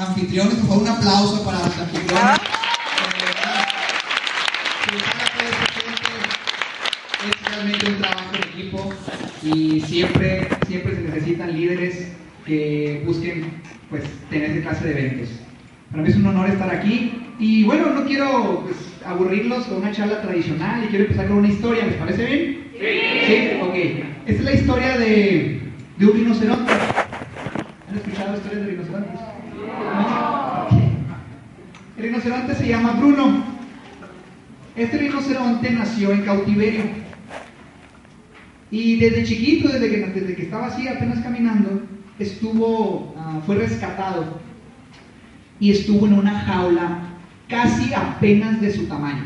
anfitriones, por favor, un aplauso para los anfitriones. Es realmente un trabajo de equipo y siempre, siempre se necesitan líderes que busquen pues, tener esta clase de eventos. Para mí es un honor estar aquí y bueno, no quiero pues, aburrirlos con una charla tradicional y quiero empezar con una historia, ¿les parece bien? Sí. Sí, ok. Esta es la historia de, de un rinoceronte. ¿Han escuchado historias de rinocerontes? El rinoceronte se llama Bruno. Este rinoceronte nació en cautiverio. Y desde chiquito, desde que, estaba así apenas caminando, estuvo, ah, fue rescatado y estuvo en una jaula casi apenas de su tamaño.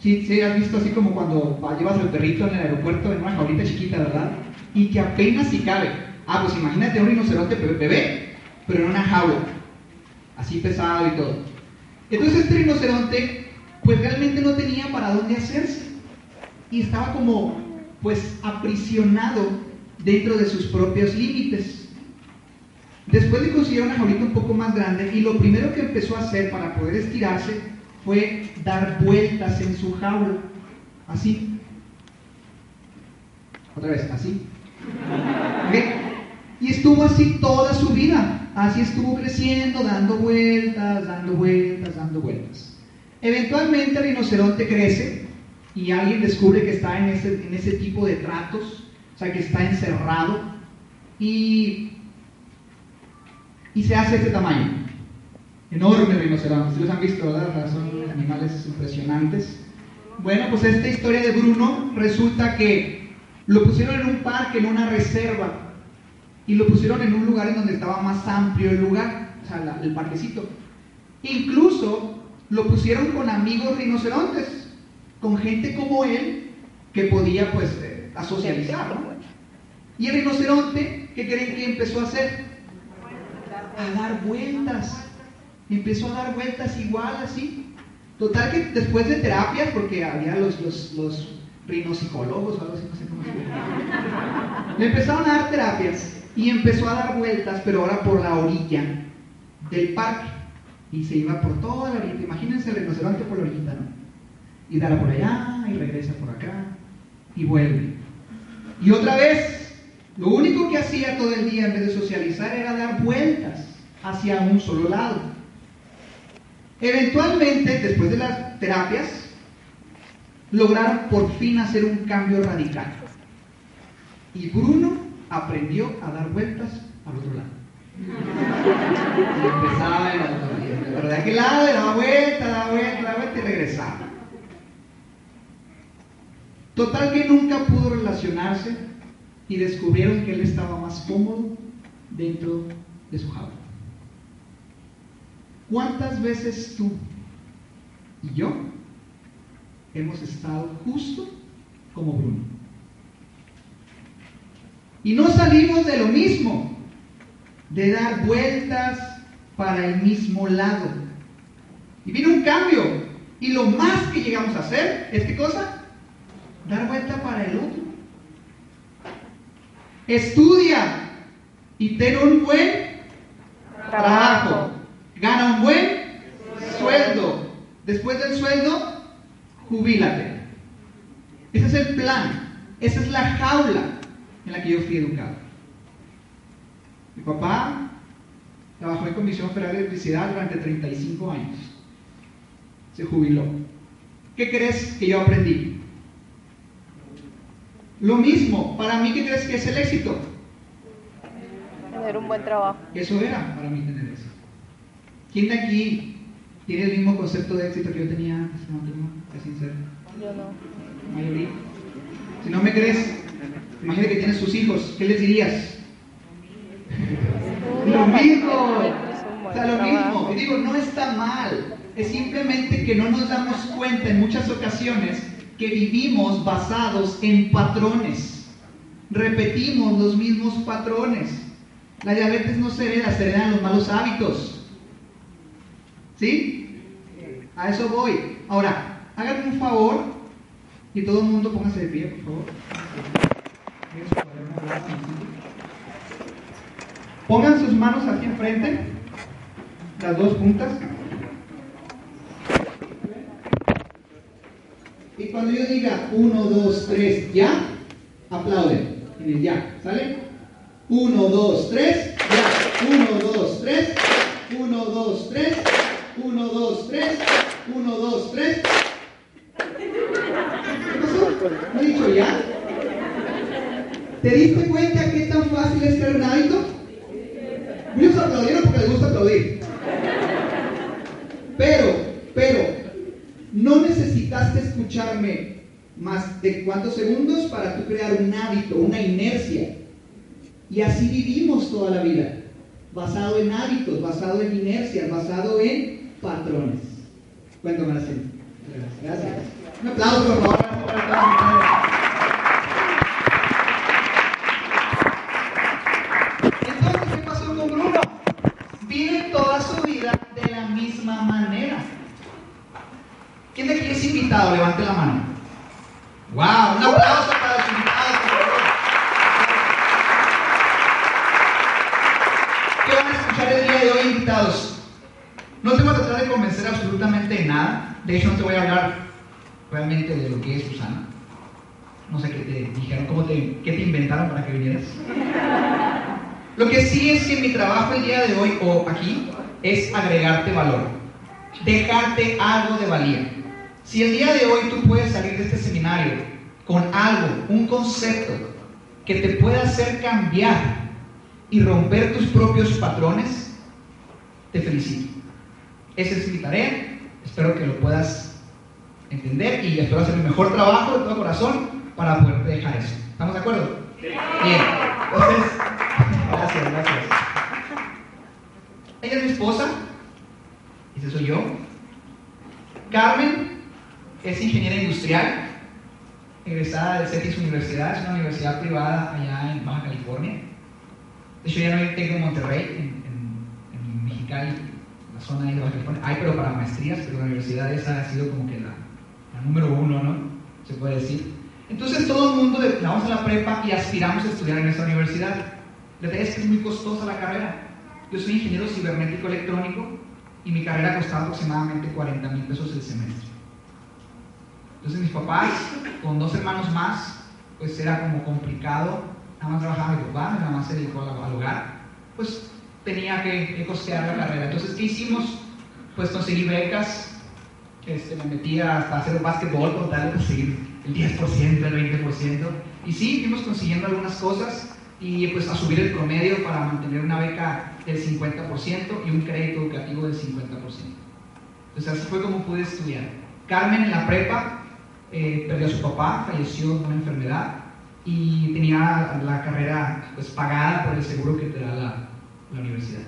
Sí, sí, has visto así como cuando llevas al perrito en el aeropuerto en una jaulita chiquita, ¿verdad? Y que apenas si cabe. Ah, pues imagínate un rinoceronte bebé, pero en una jaula, así pesado y todo. Entonces este rinoceronte, pues realmente no tenía para dónde hacerse. Y estaba como, pues, aprisionado dentro de sus propios límites. Después de conseguir una jaulita un poco más grande, y lo primero que empezó a hacer para poder estirarse fue dar vueltas en su jaula. Así. Otra vez, así. Y estuvo así toda su vida. Así estuvo creciendo, dando vueltas, dando vueltas, dando vueltas. Eventualmente el rinoceronte crece y alguien descubre que está en ese, en ese tipo de tratos, o sea, que está encerrado y, y se hace este tamaño. Enorme rinoceronte, ustedes han visto. Son animales impresionantes. Bueno, pues esta historia de Bruno resulta que lo pusieron en un parque, en una reserva, y lo pusieron en un lugar en donde estaba más amplio el lugar, o sea, el parquecito. Incluso lo pusieron con amigos rinocerontes, con gente como él que podía pues eh, a socializar, ¿no? Y el rinoceronte, ¿qué creen que empezó a hacer? A dar vueltas. Empezó a dar vueltas igual así. Total que después de terapias, porque había los, los, los rinopsicólogos o algo así, no sé cómo se llama. Le empezaron a dar terapias y empezó a dar vueltas, pero ahora por la orilla del parque. Y se iba por toda la orilla. Imagínense el rinoceronte por la orilla, ¿no? Y da por allá, y regresa por acá, y vuelve. Y otra vez, lo único que hacía todo el día en vez de socializar era dar vueltas hacia un solo lado. Eventualmente, después de las terapias, lograron por fin hacer un cambio radical. Y Bruno aprendió a dar vueltas al otro lado. Y empezaba en la Pero de aquel lado, daba vuelta, daba vuelta, daba vuelta y regresaba. Total que nunca pudo relacionarse y descubrieron que él estaba más cómodo dentro de su jaula. ¿Cuántas veces tú y yo hemos estado justo como Bruno? Y no salimos de lo mismo, de dar vueltas para el mismo lado. Y viene un cambio. Y lo más que llegamos a hacer es qué cosa? Dar vuelta para el otro. Estudia y ten un buen trabajo. Gana un buen sueldo. Después del sueldo, jubílate. Ese es el plan. Esa es la jaula en la que yo fui educado. Mi papá trabajó en Comisión Federal de Electricidad durante 35 años. Se jubiló. ¿Qué crees que yo aprendí? Lo mismo, para mí, ¿qué crees que es el éxito? Tener un buen trabajo. Eso era para mí tener eso. ¿Quién de aquí tiene el mismo concepto de éxito que yo tenía antes? No, sincero. Yo no. mayoría. Si no me crees, Imagínate que tienes sus hijos, ¿qué les dirías? Lo mismo. sea, lo mismo. Y digo, no está mal. Es simplemente que no nos damos cuenta en muchas ocasiones que vivimos basados en patrones. Repetimos los mismos patrones. La diabetes no se hereda, se heredan los malos hábitos. ¿Sí? A eso voy. Ahora, háganme un favor y todo el mundo póngase de pie, por favor. Pongan sus manos aquí enfrente, las dos puntas. Y cuando yo diga 1, 2, 3, ya, aplauden. En el ya, ¿sale? 1, 2, 3, ya. 1, 2, 3, 1, 2, 3, 1, 2, 3, 1, 2, 3. ¿Qué pasó? ¿No dicho ya? ¿Te diste cuenta qué tan fácil es crear un hábito? Muchos aplaudieron porque les gusta aplaudir. Pero, pero, no necesitaste escucharme más de cuántos segundos para tú crear un hábito, una inercia. Y así vivimos toda la vida, basado en hábitos, basado en inercias, basado en patrones. Cuéntame así. Gracias. Un aplauso, por favor. Manera. ¿Quién de aquí es invitado? Levante la mano. ¡Wow! Un aplauso para los invitados, por favor. ¿Qué van a escuchar el día de hoy, invitados? No te voy a tratar de convencer absolutamente de nada. De hecho, no te voy a hablar realmente de lo que es Susana. No sé qué te dijeron, cómo te, qué te inventaron para que vinieras. Lo que sí es que mi trabajo el día de hoy o aquí es agregarte valor, dejarte algo de valía. Si el día de hoy tú puedes salir de este seminario con algo, un concepto que te pueda hacer cambiar y romper tus propios patrones, te felicito. Esa es mi tarea, espero que lo puedas entender y espero hacer el mejor trabajo de todo corazón para poder dejar eso. ¿Estamos de acuerdo? Bien, entonces, gracias, gracias. Ella es mi esposa, ese soy yo. Carmen es ingeniera industrial, egresada de CETIS Universidad, es una universidad privada allá en Baja California. De hecho, ya no TEC en Monterrey, en, en, en Mexicali, la zona de Baja California. Hay, pero para maestrías, pero la universidad esa ha sido como que la, la número uno, ¿no? Se puede decir. Entonces todo el mundo vamos a la prepa y aspiramos a estudiar en esta universidad. La verdad es que es muy costosa la carrera. Yo soy ingeniero cibernético electrónico y mi carrera costaba aproximadamente 40 mil pesos el semestre. Entonces mis papás, con dos hermanos más, pues era como complicado. Nada más trabajaba mi papá, nada más se dedicó al, hogar. Pues tenía que, que costear la carrera. Entonces, ¿qué hicimos? Pues conseguí becas, este, me metía hasta hacer básquetbol con tal de conseguir el 10%, el 20%. Y sí, fuimos consiguiendo algunas cosas y pues a subir el promedio para mantener una beca del 50% y un crédito educativo del 50%. Entonces así fue como pude estudiar. Carmen en la prepa eh, perdió a su papá, falleció de una enfermedad y tenía la carrera pues pagada por el seguro que te da la, la universidad.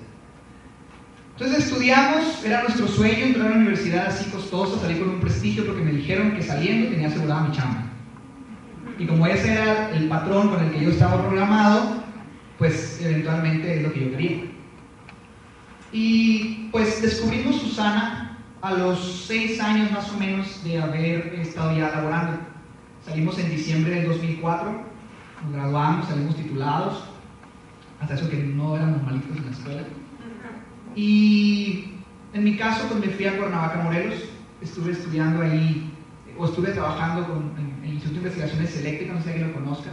Entonces estudiamos, era nuestro sueño entrar a una universidad así costosa, salir con un prestigio porque me dijeron que saliendo tenía asegurada mi chamba. Y como ese era el patrón con el que yo estaba programado, pues eventualmente es lo que yo quería. Y pues descubrimos Susana a los seis años más o menos de haber estado ya laborando. Salimos en diciembre del 2004, nos graduamos, salimos titulados, hasta eso que no éramos malitos en la escuela. Y en mi caso, pues me fui a Cuernavaca, Morelos, estuve estudiando ahí, o estuve trabajando con, Instituto de Investigaciones Eléctricas, no sé alguien lo conozca,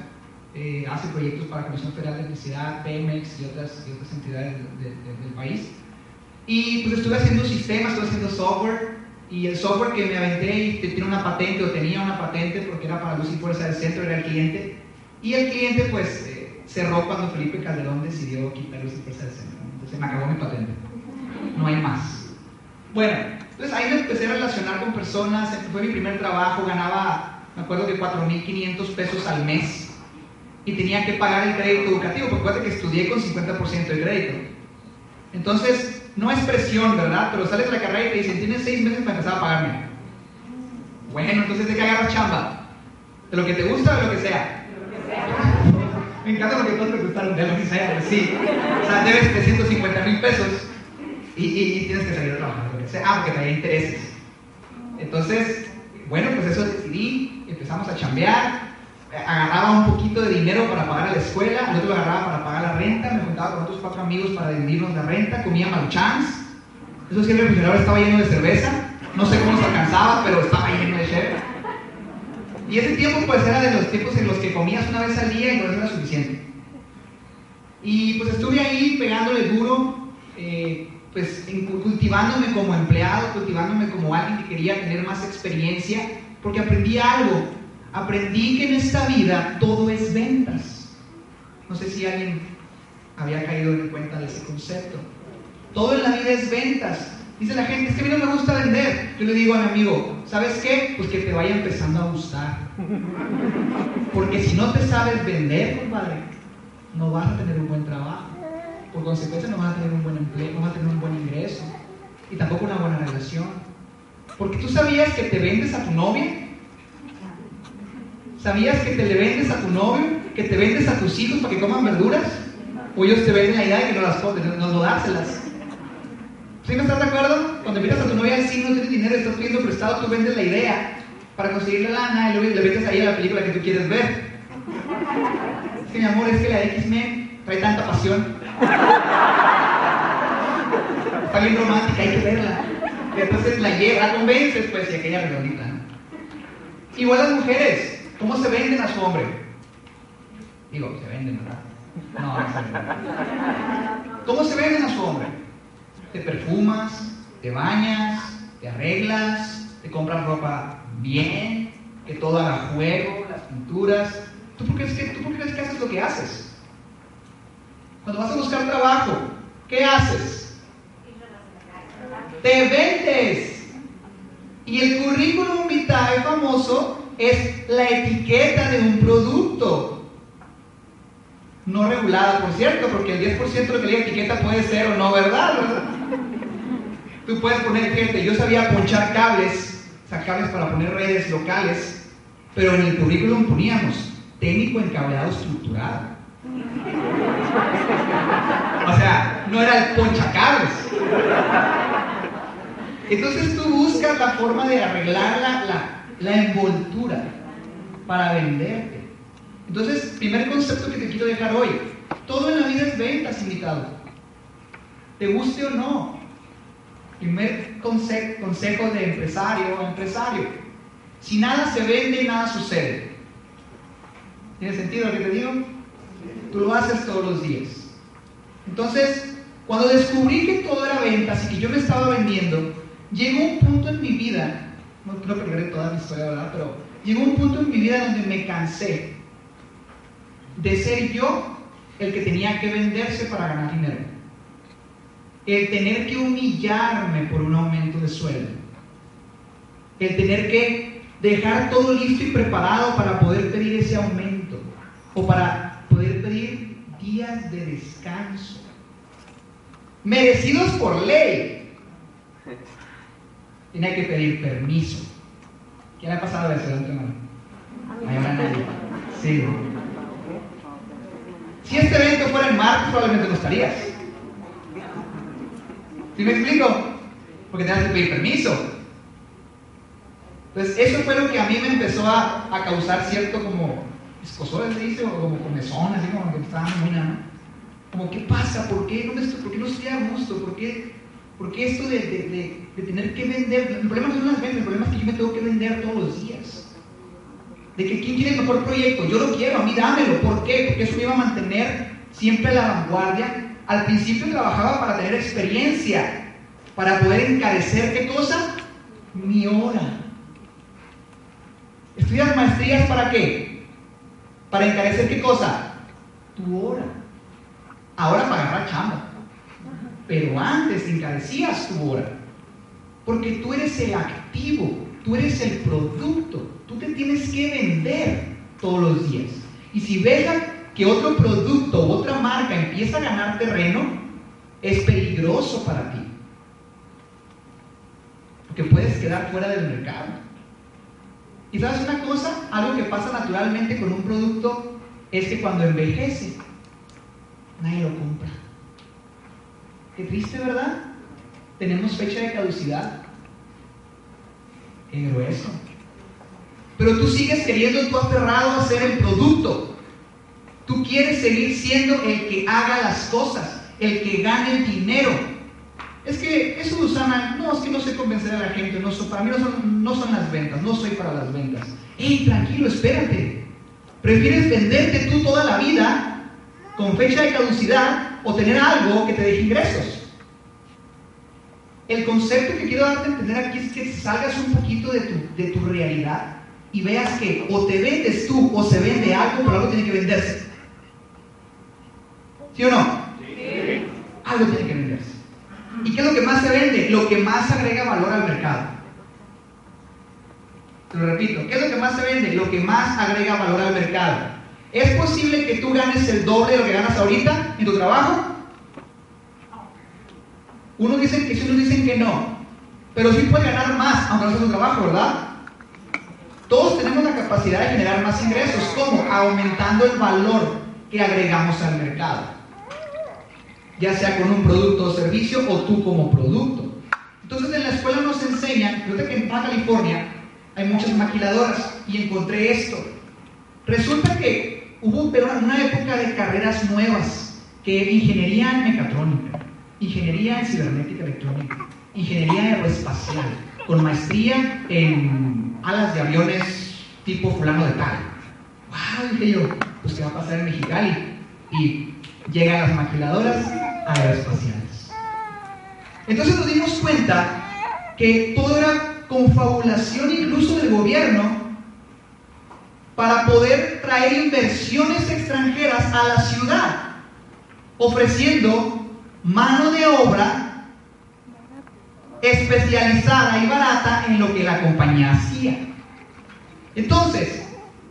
eh, hace proyectos para la Comisión Federal de Electricidad, Pemex y otras, y otras entidades de, de, de, del país. Y pues estuve haciendo sistemas, estuve haciendo software, y el software que me aventé y tiene una patente, o tenía una patente, porque era para luz y fuerza del centro, era el cliente. Y el cliente pues eh, cerró cuando Felipe Calderón decidió quitar luz y fuerza del centro. Entonces me acabó mi patente. No hay más. Bueno, entonces ahí me empecé a relacionar con personas, fue mi primer trabajo, ganaba, me acuerdo que 4.500 pesos al mes y tenía que pagar el crédito educativo, porque acuérdate que estudié con 50% de crédito. Entonces, no es presión, ¿verdad? Pero sales de la carrera y te dicen, tienes seis meses para empezar a pagarme. Bueno, entonces de qué agarras chamba. De lo que te gusta o de lo que sea. Me encanta lo que todos te gustaron, de lo que sea, pues sí. O sea, debes 350 mil pesos y, y- tienes que salir a trabajar, lo que sea. Ah, porque traía intereses. Entonces, bueno, pues eso decidí, empezamos a chambear, agarraba un poquito de dinero para pagar a la escuela, el otro agarraba para pagar la renta, me juntaba con otros cuatro amigos para dividirnos la renta, comía maruchans, eso sí, el refrigerador estaba lleno de cerveza, no sé cómo nos alcanzaba, pero estaba lleno de chef. Y ese tiempo pues era de los tiempos en los que comías una vez al día y eso era suficiente. Y pues estuve ahí pegándole duro, eh, pues cultivándome como empleado, cultivándome como alguien que quería tener más experiencia, porque aprendí algo. Aprendí que en esta vida todo es ventas. No sé si alguien había caído en cuenta de ese concepto. Todo en la vida es ventas. Dice la gente, es que a mí no me gusta vender. Yo le digo a mi amigo, ¿sabes qué? Pues que te vaya empezando a gustar. Porque si no te sabes vender, compadre, no vas a tener un buen trabajo. Por consecuencia, no vas a tener un buen empleo, no vas a tener un buen ingreso. Y tampoco una buena relación. Porque tú sabías que te vendes a tu novia. ¿Sabías que te le vendes a tu novio? ¿Que te vendes a tus hijos para que coman verduras? ¿O ellos te venden la idea de que no las comes, no, no dárselas? ¿Sí me estás de acuerdo? Cuando miras a tu novia al no tienes dinero, estás pidiendo prestado, tú vendes la idea para conseguir la lana y luego le vendes ahí a la película que tú quieres ver. Es que mi amor, es que la X-Men trae tanta pasión. Está bien romántica, hay que verla. Y entonces la lleva, la convences, pues, y aquella redondita. Igual las mujeres, ¿cómo se venden a su hombre? Digo, se venden, ¿verdad? No, no se venden. ¿Cómo se venden a su hombre? Te perfumas, te bañas, te arreglas, te compras ropa bien, que todo haga juego, las pinturas. ¿Tú por, qué ¿Tú por qué crees que haces lo que haces? Cuando vas a buscar trabajo, ¿qué haces? Te vendes. Y el currículum vitae famoso es la etiqueta de un producto. No regulada, por cierto, porque el 10% de lo que la etiqueta puede ser o no verdad. Tú puedes poner, fíjate, yo sabía ponchar cables, o sea, cables para poner redes locales, pero en el currículum poníamos técnico en cableado estructurado. O sea, no era el ponchacables. Entonces tú buscas la forma de arreglar la, la, envoltura para venderte. Entonces, primer concepto que te quiero dejar hoy. Todo en la vida es ventas, invitado. Te guste o no. Primer conse consejo de empresario empresario. Si nada se vende, nada sucede. ¿Tiene sentido lo que te digo? Lo haces todos los días. Entonces, cuando descubrí que todo era ventas y que yo me estaba vendiendo, llegó un punto en mi vida, no que veré toda mi historia, ¿verdad? Pero llegó un punto en mi vida donde me cansé de ser yo el que tenía que venderse para ganar dinero. El tener que humillarme por un aumento de sueldo. El tener que dejar todo listo y preparado para poder pedir ese aumento. O para días de descanso. Merecidos por ley. Tenía que pedir permiso. ¿Quién ha pasado eso? Levanta mano. Ahí va nadie. Sí. Si este evento fuera en martes, probablemente no estarías. ¿Sí me explico? Porque tenías que pedir permiso. Entonces, eso fue lo que a mí me empezó a, a causar cierto como escosor, se dice, como comezón, así como que estaba muy ¿no? Como, ¿qué pasa? ¿Por qué no, estoy, ¿por qué no estoy a gusto? ¿Por qué, por qué esto de, de, de, tener que vender? El problema no las ventas, el problema es que yo me tengo que vender todos los días. De que quién quiere el mejor proyecto, yo lo quiero, a mí dámelo. ¿Por qué? Porque eso me iba a mantener siempre a la vanguardia. Al principio trabajaba para tener experiencia, para poder encarecer, ¿qué cosa? Mi hora. ¿Estudias maestrías para qué? Para encarecer qué cosa? Tu hora. Ahora para agarrar chamba. Pero antes encarecías tu hora. Porque tú eres el activo, tú eres el producto. Tú te tienes que vender todos los días. Y si ves que otro producto u otra marca empieza a ganar terreno, es peligroso para ti. Porque puedes quedar fuera del mercado. Y sabes una cosa, algo que pasa naturalmente con un producto es que cuando envejece, nadie lo compra. Qué triste, ¿verdad? Tenemos fecha de caducidad. Qué grueso. Pero tú sigues queriendo, tú aferrado a ser el producto. Tú quieres seguir siendo el que haga las cosas, el que gane el dinero. Es que eso, Susana, no, es que no sé convencer a la gente, no, para mí no son, no son las ventas, no soy para las ventas. ¡Ey, tranquilo, espérate! ¿Prefieres venderte tú toda la vida con fecha de caducidad o tener algo que te deje ingresos? El concepto que quiero darte a entender aquí es que salgas un poquito de tu, de tu realidad y veas que o te vendes tú o se vende algo, pero algo tiene que venderse. ¿Sí o no? Sí. Algo tiene que venderse. ¿Y qué es lo que más se vende? Lo que más agrega valor al mercado. Te lo repito, ¿qué es lo que más se vende? Lo que más agrega valor al mercado. ¿Es posible que tú ganes el doble de lo que ganas ahorita en tu trabajo? Unos dicen que sí, unos dicen que no. Pero sí puedes ganar más, aunque no sea tu trabajo, ¿verdad? Todos tenemos la capacidad de generar más ingresos. ¿Cómo? Aumentando el valor que agregamos al mercado ya sea con un producto o servicio o tú como producto. Entonces en la escuela nos enseñan, fíjate que en California hay muchas maquiladoras y encontré esto. Resulta que hubo una época de carreras nuevas, que ingeniería en mecatrónica, ingeniería en cibernética electrónica, ingeniería aeroespacial, con maestría en alas de aviones tipo fulano de tal. ¡Wow! Dije yo, pues ¿qué va a pasar en Mexicali? Y llegan las maquiladoras aeroespaciales. Entonces nos dimos cuenta que todo era confabulación incluso del gobierno para poder traer inversiones extranjeras a la ciudad, ofreciendo mano de obra especializada y barata en lo que la compañía hacía. Entonces,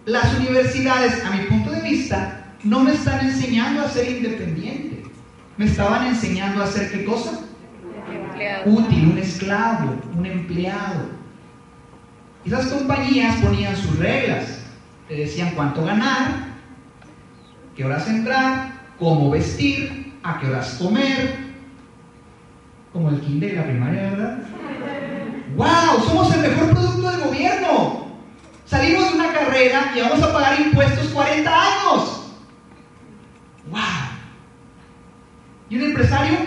las universidades, a mi punto de vista, no me están enseñando a ser independiente. Me estaban enseñando a ser qué cosa? Útil, un esclavo, un empleado. Esas compañías ponían sus reglas. Te decían cuánto ganar, qué horas entrar, cómo vestir, a qué horas comer. Como el kinder de la primaria, ¿verdad? ¡Wow! Somos el mejor producto del gobierno. Salimos de una carrera y vamos a pagar impuestos 40 años. ¡Wow! Y un empresario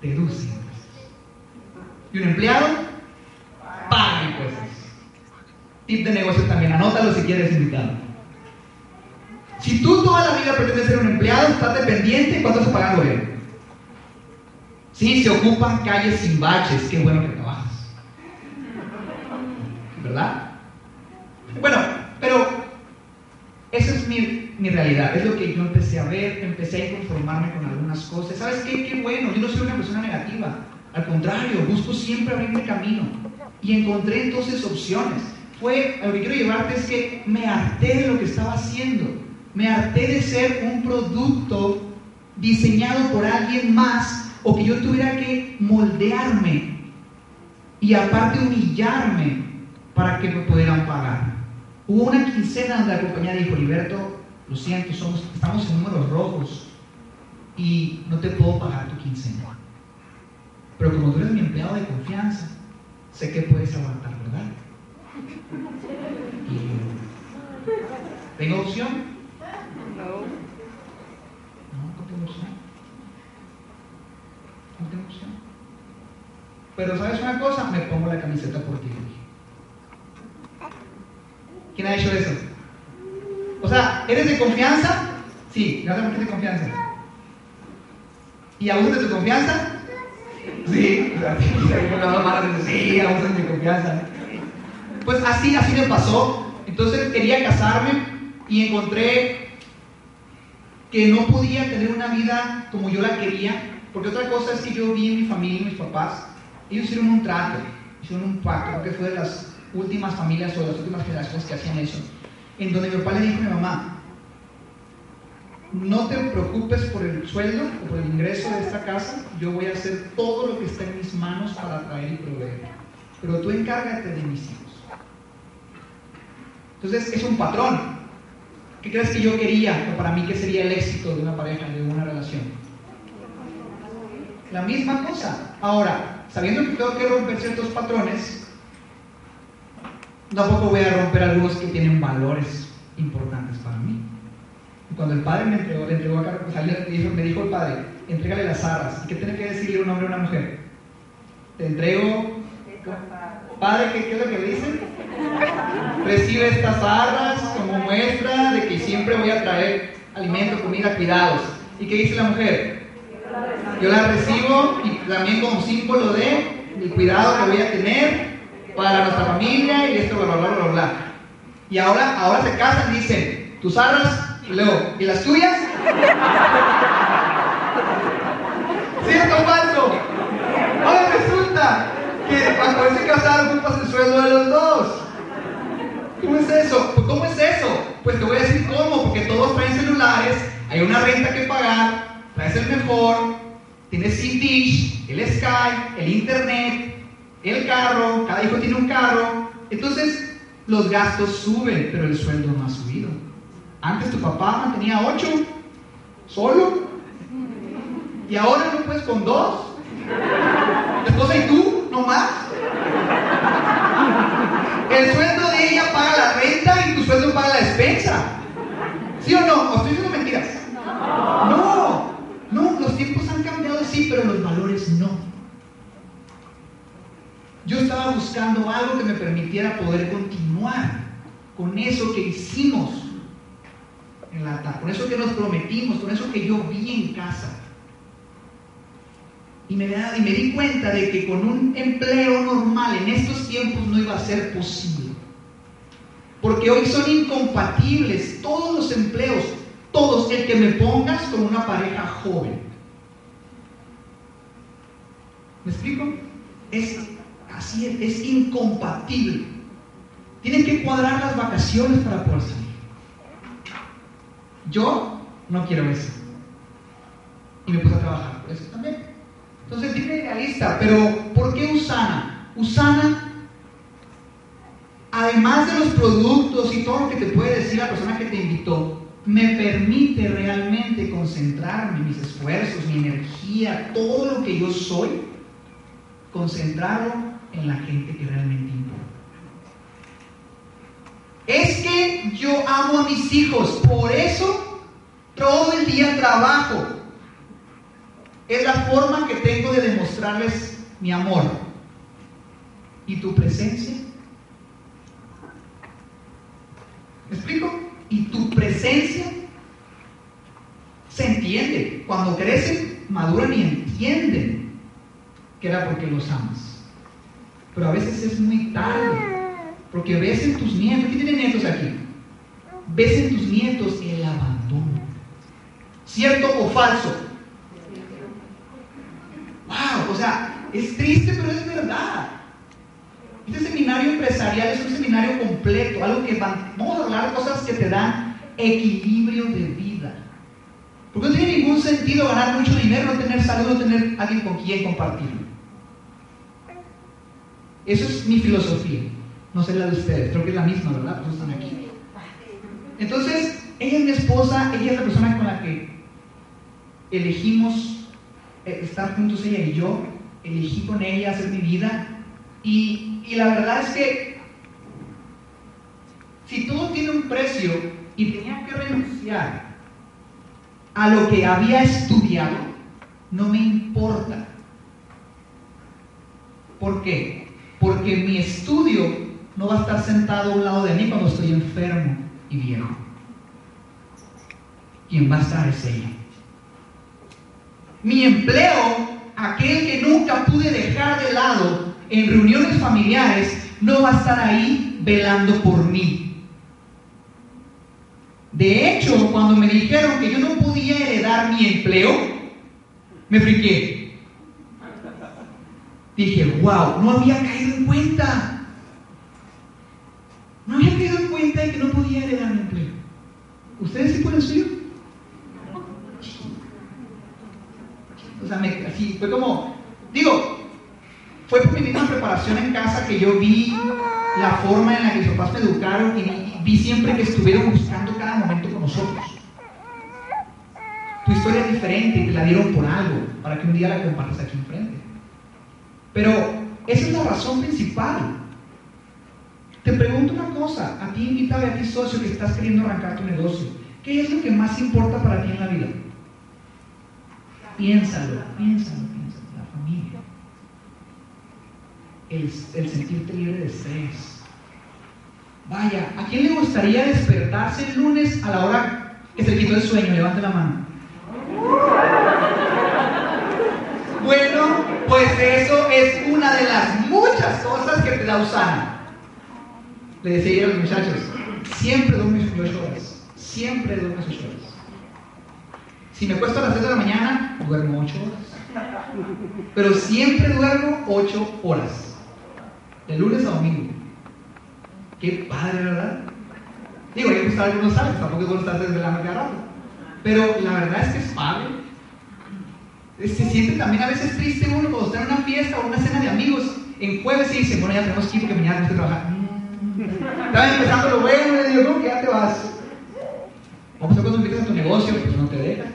deduce impuestos. Y un empleado paga impuestos. Tip de negocio también, anótalo si quieres invitado. Si tú toda la vida pretendes ser un empleado, estás dependiente, ¿cuánto se paga el gobierno? Sí, se ocupan calles sin baches, qué bueno que trabajas. ¿Verdad? Bueno, pero esa es mi mi realidad, es lo que yo empecé a ver, empecé a inconformarme con algunas cosas. ¿Sabes qué? Qué bueno, yo no soy una persona negativa, al contrario, busco siempre abrirme camino. Y encontré entonces opciones. Fue, lo que quiero llevarte es que me harté de lo que estaba haciendo, me harté de ser un producto diseñado por alguien más o que yo tuviera que moldearme y aparte humillarme para que me pudieran pagar. Hubo una quincena donde la compañía dijo, Liberto, lo siento, somos, estamos en números rojos y no te puedo pagar tu quincena. Pero como tú eres mi empleado de confianza, sé que puedes aguantar, ¿verdad? ¿Tengo opción? No. No, no tengo opción. No tengo opción. Pero ¿sabes una cosa? Me pongo la camiseta por ti. ¿Quién ha hecho eso? O sea, ¿eres de confianza? Sí, gracias por de confianza. ¿Y abusas de tu confianza? Sí, sí, abusas de mi confianza. Pues así, así me pasó. Entonces quería casarme y encontré que no podía tener una vida como yo la quería, porque otra cosa es que yo vi en mi familia, mis papás, ellos hicieron un trato, hicieron un pacto, que fue de las últimas familias o las últimas generaciones que hacían eso en donde mi papá le dijo a mi mamá, no te preocupes por el sueldo o por el ingreso de esta casa, yo voy a hacer todo lo que esté en mis manos para traer y proveer. Pero tú encárgate de mis hijos. Entonces es un patrón. ¿Qué crees que yo quería o para mí qué sería el éxito de una pareja, de una relación? La misma cosa. Ahora, sabiendo que tengo que romper ciertos patrones, tampoco voy a romper algunos que tienen valores importantes para mí. Cuando el padre me entregó, le entregó a Carlos, me dijo el padre, entrégale las arras. ¿Y qué tiene que decirle un hombre a una mujer? Te entrego. Padre, ¿qué, ¿qué, es lo que le dicen? Recibe estas arras como muestra de que siempre voy a traer alimento, comida, cuidados. ¿Y qué dice la mujer? Yo la recibo y también como símbolo de mi cuidado que voy a tener para nuestra familia y esto, bla, bla, bla, bla. Y ahora, ahora se casan y dicen, tus arras luego, ¿y las tuyas? ¿Cierto o falso? Ahora resulta que para poderse casar ocupas el sueldo de los dos. ¿Cómo es eso? Pues ¿cómo es eso? Pues te voy a decir cómo, porque todos traen celulares, hay una renta que pagar, traes el mejor, tienes Dish, el Sky, el Internet, el carro, cada hijo tiene un carro. Entonces, los gastos suben, pero el sueldo no ha subido. Antes tu papá mantenía ocho, solo. Y ahora no puedes con dos. La esposa y tú, no más. El sueldo de ella paga la renta y tu sueldo paga la despensa. ¿Sí o no? ¿O estoy diciendo mentiras? No. No, los tiempos han cambiado, sí, pero los valores no. Yo estaba buscando algo que me permitiera poder continuar con eso que hicimos en la con eso que nos prometimos, con eso que yo vi en casa. Y me, y me di cuenta de que con un empleo normal en estos tiempos no iba a ser posible. Porque hoy son incompatibles todos los empleos, todos, el que me pongas con una pareja joven. ¿Me explico? Es así, es, es incompatible. Tienen que cuadrar las vacaciones para poder salir. Yo no quiero eso. Y me puse a trabajar por eso también. Entonces, dime realista, pero ¿por qué Usana? Usana, además de los productos y todo lo que te puede decir la persona que te invitó, me permite realmente concentrarme, mis esfuerzos, mi energía, todo lo que yo soy, concentrarlo en la gente que realmente importa. Es que yo amo a mis hijos, por eso todo el día trabajo. Es la forma que tengo de demostrarles mi amor. ¿Y tu presencia? ¿Me explico? Y tu presencia se entiende. Cuando crecen, maduran y entienden que era porque los amas. Pero a veces es muy tarde. Porque ves en tus nietos, ¿quién tiene nietos aquí? Ves en tus nietos el abandono. ¿Cierto o falso? Wow, o sea, es triste, pero es verdad. Este seminario empresarial es un seminario completo, algo que vamos a hablar de cosas que te dan equilibrio de vida. Porque no tiene ningún sentido ganar mucho dinero, no tener salud, no tener alguien con quien compartirlo. Eso es mi filosofía. No sé la de ustedes, creo que es la misma, ¿verdad? Pues están aquí. Entonces, ella es mi esposa, ella es la persona con la que elegimos eh, estar juntos, ella y yo. Elegí con ella hacer mi vida. Y, y la verdad es que si todo tiene un precio y tenía que renunciar a lo que había estudiado, no me importa. ¿Por qué? Porque mi estudio no va a estar sentado a un lado de mí cuando estoy enfermo y viejo. Quien va a estar es ella. Mi empleo, aquel que nunca pude dejar de lado en reuniones familiares, no va a estar ahí velando por mí. De hecho, cuando me dijeron que yo no podía heredar mi empleo, me friqué dije, wow, no había caído en cuenta. No había caído en cuenta de que no podía heredar un empleo. ¿Ustedes sí pueden suyo? O sea, así, fue como, digo, fue por mi misma preparación en casa que yo vi la forma en la que mis papás me educaron y vi, siempre que estuvieron buscando cada momento con nosotros. Tu historia es diferente y te la dieron por algo, para que un día la compartas aquí enfrente. Pero esa es la razón principal. Te pregunto una cosa, a ti invitado a ti socio que estás queriendo arrancar tu negocio, ¿qué es lo que más importa para ti en la vida? Piénsalo, piénsalo, piénsalo, la familia. El, el sentirte libre de estrés. Vaya, ¿a quién le gustaría despertarse el lunes a la hora que se quitó el sueño? Levante la mano. Bueno, pues eso es una de las muchas cosas que te da Usana. Le decía a los muchachos, siempre duermo mis 8 horas. Siempre duermo mis 8 horas. Si me cuesto a las 3 de la mañana, duermo 8 horas. Pero siempre duermo 8 horas. De lunes a domingo. Qué padre, ¿verdad? Digo, yo gustar algunos saben, tampoco es bueno estar desvelando cada rato. Pero la verdad es que es padre. Se siente también a veces triste uno cuando está en una fiesta o una cena de amigos en jueves y dice, bueno, ya tenemos que ir porque mañana tenemos que trabajar. Estaba empezando lo bueno y digo, ¿cómo que ya te vas? O pues cuando empiezas a tu negocio, pues no te dejas.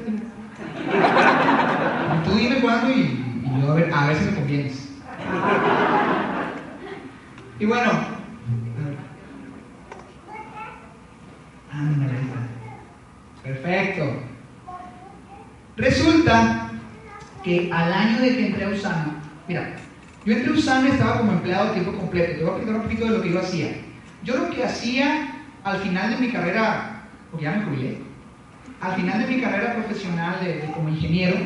Tú dime cuándo y, y yo a ver, a ver si me convienes. Y bueno, perfecto. Resulta que al año de que entré a Usana, mira, yo entré a Usana estaba como empleado de tiempo completo. Te voy a explicar un poquito de lo que yo hacía. Yo lo que hacía al final de mi carrera, porque ya me jubilé, al final de mi carrera profesional de, como ingeniero,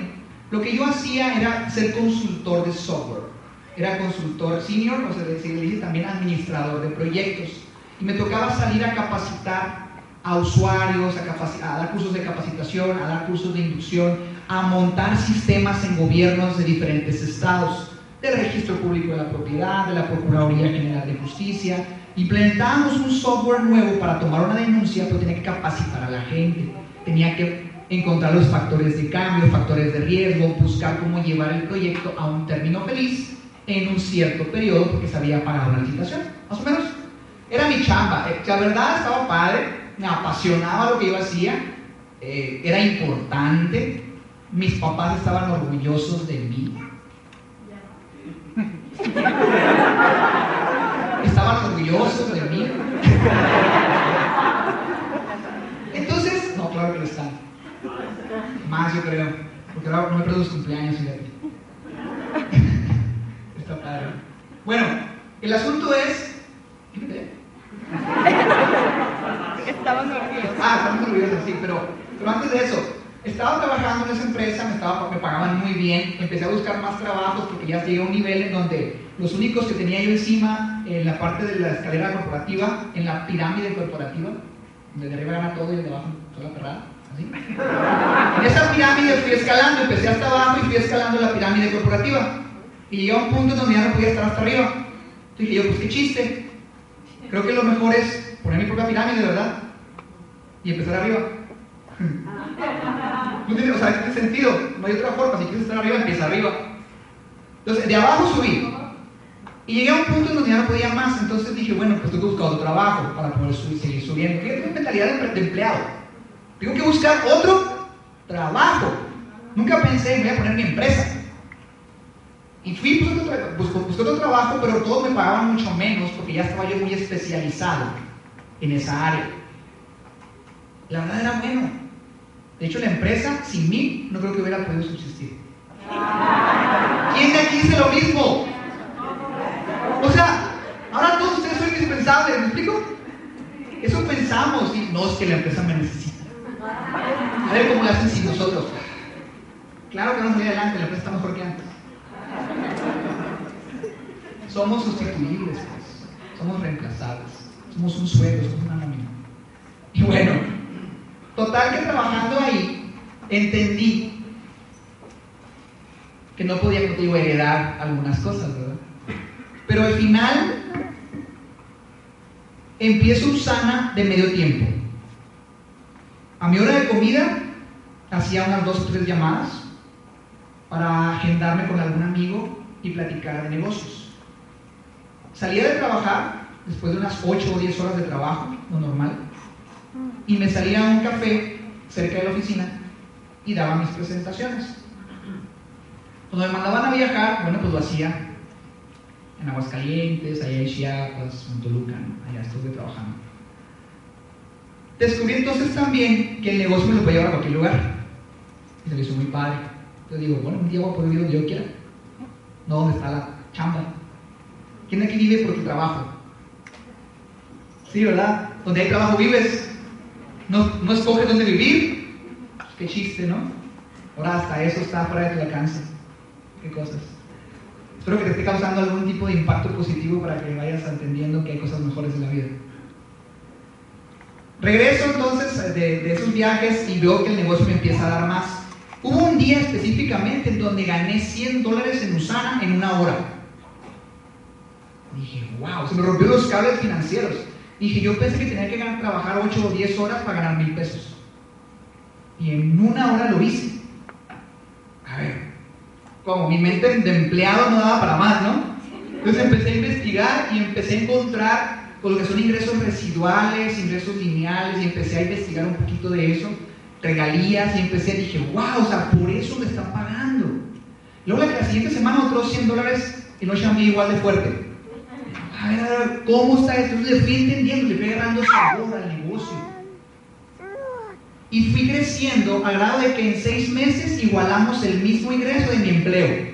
lo que yo hacía era ser consultor de software. Era consultor senior, o sea, dice también administrador de proyectos. Y me tocaba salir a capacitar a usuarios, a, a, dar cursos de capacitación, a dar cursos de inducción, a montar sistemas en gobiernos de diferentes estados, del registro público de la propiedad, de la Procuraduría General de Justicia. Implementábamos un software nuevo para tomar una denuncia, pero tenía que capacitar a la gente, tenía que encontrar los factores de cambio, factores de riesgo, buscar cómo llevar el proyecto a un término feliz en un cierto periodo porque se había pagado la licitación, más o menos. Era mi chamba, la verdad estaba padre, me apasionaba lo que yo hacía, eh, era importante, mis papás estaban orgullosos de mí. Estaban orgullosos de mí. Entonces, no, claro que lo están. Más yo creo, porque ahora no me los cumpleaños, fíjate. Está padre. Bueno, el asunto es. Estaban orgullosos. Ah, estaban orgullosos, sí, pero, pero antes de eso, estaba trabajando en esa empresa, me, estaba, pagaban muy bien, empecé a buscar más trabajos porque ya llegué a un nivel en donde los únicos que tenía yo encima, en la parte de la escalera corporativa, en la pirámide corporativa, donde de arriba gana todo y de abajo toda la perrada, así. En esa pirámide fui escalando, empecé hasta abajo y fui escalando la pirámide corporativa. Y llegué a un punto donde ya no podía estar hasta arriba. Entonces dije yo, pues qué chiste. Creo que lo mejor es poner mi propia pirámide, ¿verdad? Y empezar arriba. No tiene, o sea, tiene sentido, no hay otra forma. Si quieres estar arriba, empieza arriba. Entonces, de abajo subí. Y llegué a un punto en donde ya no podía más. Entonces dije, bueno, pues tengo que buscar otro trabajo para poder subir, seguir subiendo. Yo tengo mentalidad de, empleado. Tengo que buscar otro trabajo. Nunca pensé, me voy a poner mi empresa. Y fui, busqué otro trabajo, pero todos me pagaban mucho menos porque ya estaba yo muy especializado en esa área. La verdad era bueno. De hecho, la empresa, sin mí, no creo que hubiera podido subsistir. ¿Quién de aquí dice lo mismo? O sea, ahora todos ustedes son indispensables, ¿me explico? Eso pensamos, y no es que la empresa me necesita. A ver cómo lo hacen sin nosotros. Claro que vamos a adelante, la empresa está mejor que antes. Somos sustituibles, pues. Somos reemplazables. Somos un sueldo, somos una nómina. Y bueno, Total que trabajando ahí entendí que no podía contigo heredar algunas cosas, ¿verdad? Pero al final empiezo Usana de medio tiempo. A mi hora de comida hacía unas dos o tres llamadas para agendarme con algún amigo y platicar de negocios. Salía de trabajar, después de unas 8 o 10 horas de trabajo, lo normal, y me salía a un café cerca de la oficina y daba mis presentaciones. Cuando me mandaban a viajar, bueno, pues lo hacía en Aguascalientes, allá en Chiapas, en Toluca, allá estuve trabajando. Descubrí entonces también que el negocio me lo puede llevar a cualquier lugar. Y se me hizo muy padre. Entonces digo, bueno, un día voy a poder vivir donde yo quiera. No donde está la chamba. ¿Quién aquí vive por tu trabajo? Sí, ¿verdad? Donde hay trabajo vives. No, no escoges dónde vivir. Qué chiste, ¿no? Ahora hasta eso está fuera de tu alcance. Qué cosas. Espero que te esté causando algún tipo de impacto positivo para que vayas entendiendo que hay cosas mejores en la vida. Regreso entonces de, esos viajes y veo que el negocio me empieza a dar más. Hubo un día específicamente en donde gané 100 dólares en Usana en una hora. Dije, wow, se me rompió los cables financieros. Dije, yo pensé que tenía que trabajar 8 o 10 horas para ganar mil pesos. Y en una hora lo hice. A ver, como mi mente de empleado no daba para más, ¿no? Entonces empecé a investigar y empecé a encontrar con lo que son ingresos residuales, ingresos lineales, y empecé a investigar un poquito de eso, regalías, y empecé, dije, wow, o sea, por eso me están pagando. Luego la, siguiente semana otros 100 dólares y no llamé igual de fuerte. A ver, a ver, ¿cómo está esto? Entonces le fui entendiendo, le fui agarrando sabor al negocio. Y fui creciendo al grado de que en seis meses igualamos el mismo ingreso de mi empleo.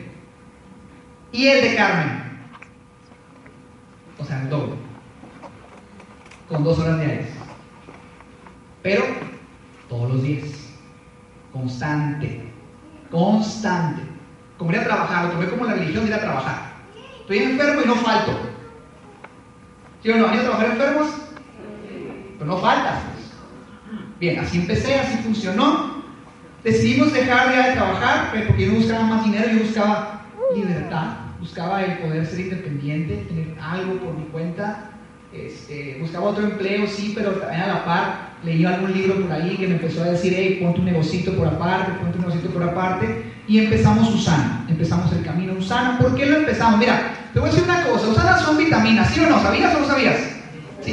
Y el de Carmen. O sea, el doble. Con dos horas diarias. Pero todos los días. Constante. Constante. Como ir a trabajar, lo tomé como la religión de ir a trabajar. Estoy enfermo y no falto. ¿Sí o no? ¿Han ido a trabajar enfermos? Pero no faltas. Bien, así empecé, así funcionó. Decidimos dejar ya de trabajar, porque yo no buscaba más dinero, yo buscaba libertad, buscaba el poder ser independiente, tener algo por mi cuenta. Este, buscaba otro empleo, sí, pero también a la par leí algún libro por ahí que me empezó a decir, hey, ponte un negocito por aparte, ponte un negocito por aparte. Y empezamos Usana, empezamos el camino Usana. ¿Por qué lo empezamos? Mira, te voy a decir una cosa, Usana son vitaminas, ¿sí o no? ¿Sabías o no sabías?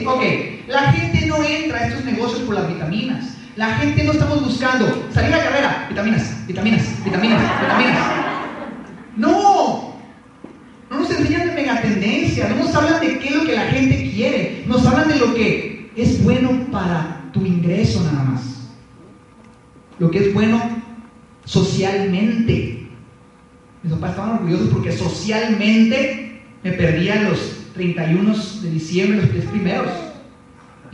Ok. La gente no entra a estos negocios por las vitaminas. La gente no estamos buscando salir a carrera, vitaminas, vitaminas, vitaminas, vitaminas. No, no nos enseñan de megatendencia, no nos hablan de qué es lo que la gente quiere, nos hablan de lo que es bueno para tu ingreso nada más. Lo que es bueno socialmente. Mis papás estaban orgullosos porque socialmente me perdía los 31 de diciembre, los tres primeros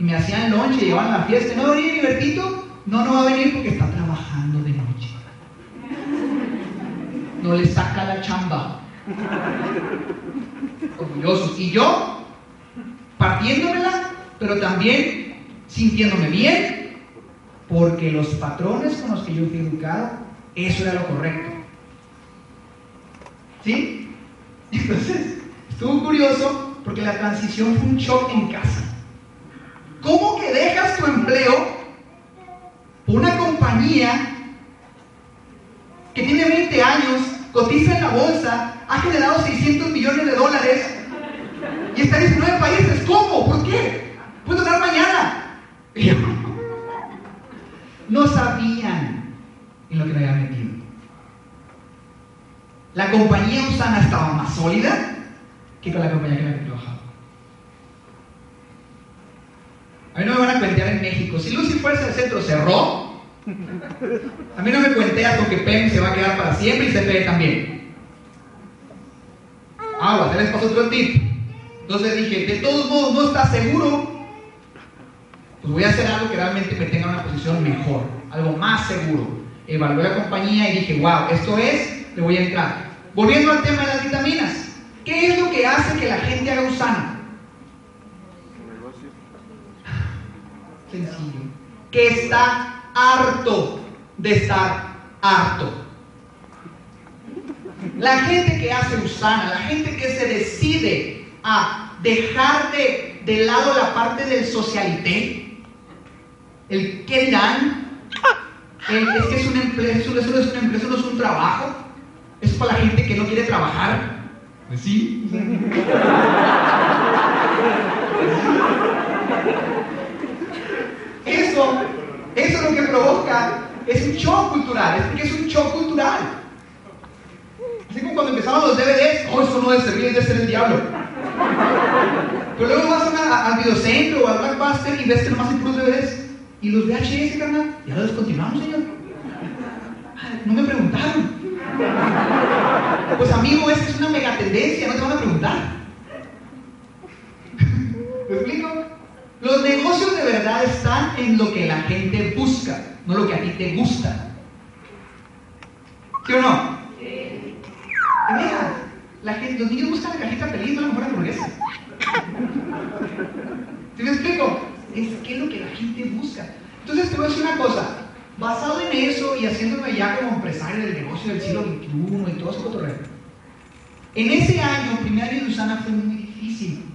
y me hacían lonche, llevaban la fiesta. ¿No va a venir Libertito? No, no va a venir porque está trabajando de noche. No le saca la chamba. Orgullosos. Y yo, partiéndomela, pero también sintiéndome bien, porque los patrones con los que yo fui educado, eso era lo correcto. ¿Sí? Entonces, estuvo curioso porque la transición fue un shock en casa. ¿Cómo que dejas tu empleo por una compañía que tiene 20 años, cotiza en la bolsa, ha generado 600 millones de dólares y está en 19 países? ¿Cómo? ¿Por qué? Puedo ganar mañana. No sabían en lo que me había metido. La compañía Usana estaba más sólida que con la compañía que me había A mí no me van a cuentear en México. Si Lucy Fuerza del Centro cerró, a mí no me cuenteas porque PEM se va a quedar para siempre y CPE también. Agua, se les pasó otro tip. Entonces dije, de todos modos no está seguro, pues voy a hacer algo que realmente me tenga una posición mejor, algo más seguro. Evalué la compañía y dije, wow, esto es, le voy a entrar. Volviendo al tema de las vitaminas, ¿qué es lo que hace que la gente haga un sano? Sencillo, que está harto de estar harto. La gente que hace Usana, la gente que se decide a dejar de, de lado la parte del socialité, el que dirán, es que es un empleo, eso, no es un empleo, eso no es un trabajo. Es para la gente que no quiere trabajar. Sí. Eso, eso lo que provoca es un shock cultural, es porque es un shock cultural. Así como cuando empezaban los DVDs, oh, eso no debe servir, debe ser el diablo. Pero luego vas a, al videocentro o al Blackbuster y ves que nomás hay puros DVDs. Y los VHS, carnal, ya los descontinuamos, señor. No me preguntaron. Pues amigo, esta es una mega tendencia, no te van a preguntar. ¿Me explico? Los negocios de verdad están en lo que la gente busca, no lo que a ti te gusta. ¿Sí o no? Sí. la gente, los niños buscan la cajita feliz, no la mejor hamburguesa. ¿Sí me explico? Es que es lo que la gente busca. Entonces te voy a decir una cosa, basado en eso y haciéndome ya como empresario del negocio del siglo XXI y todo ese cotorreo. En ese año, primer año de Usana fue muy difícil,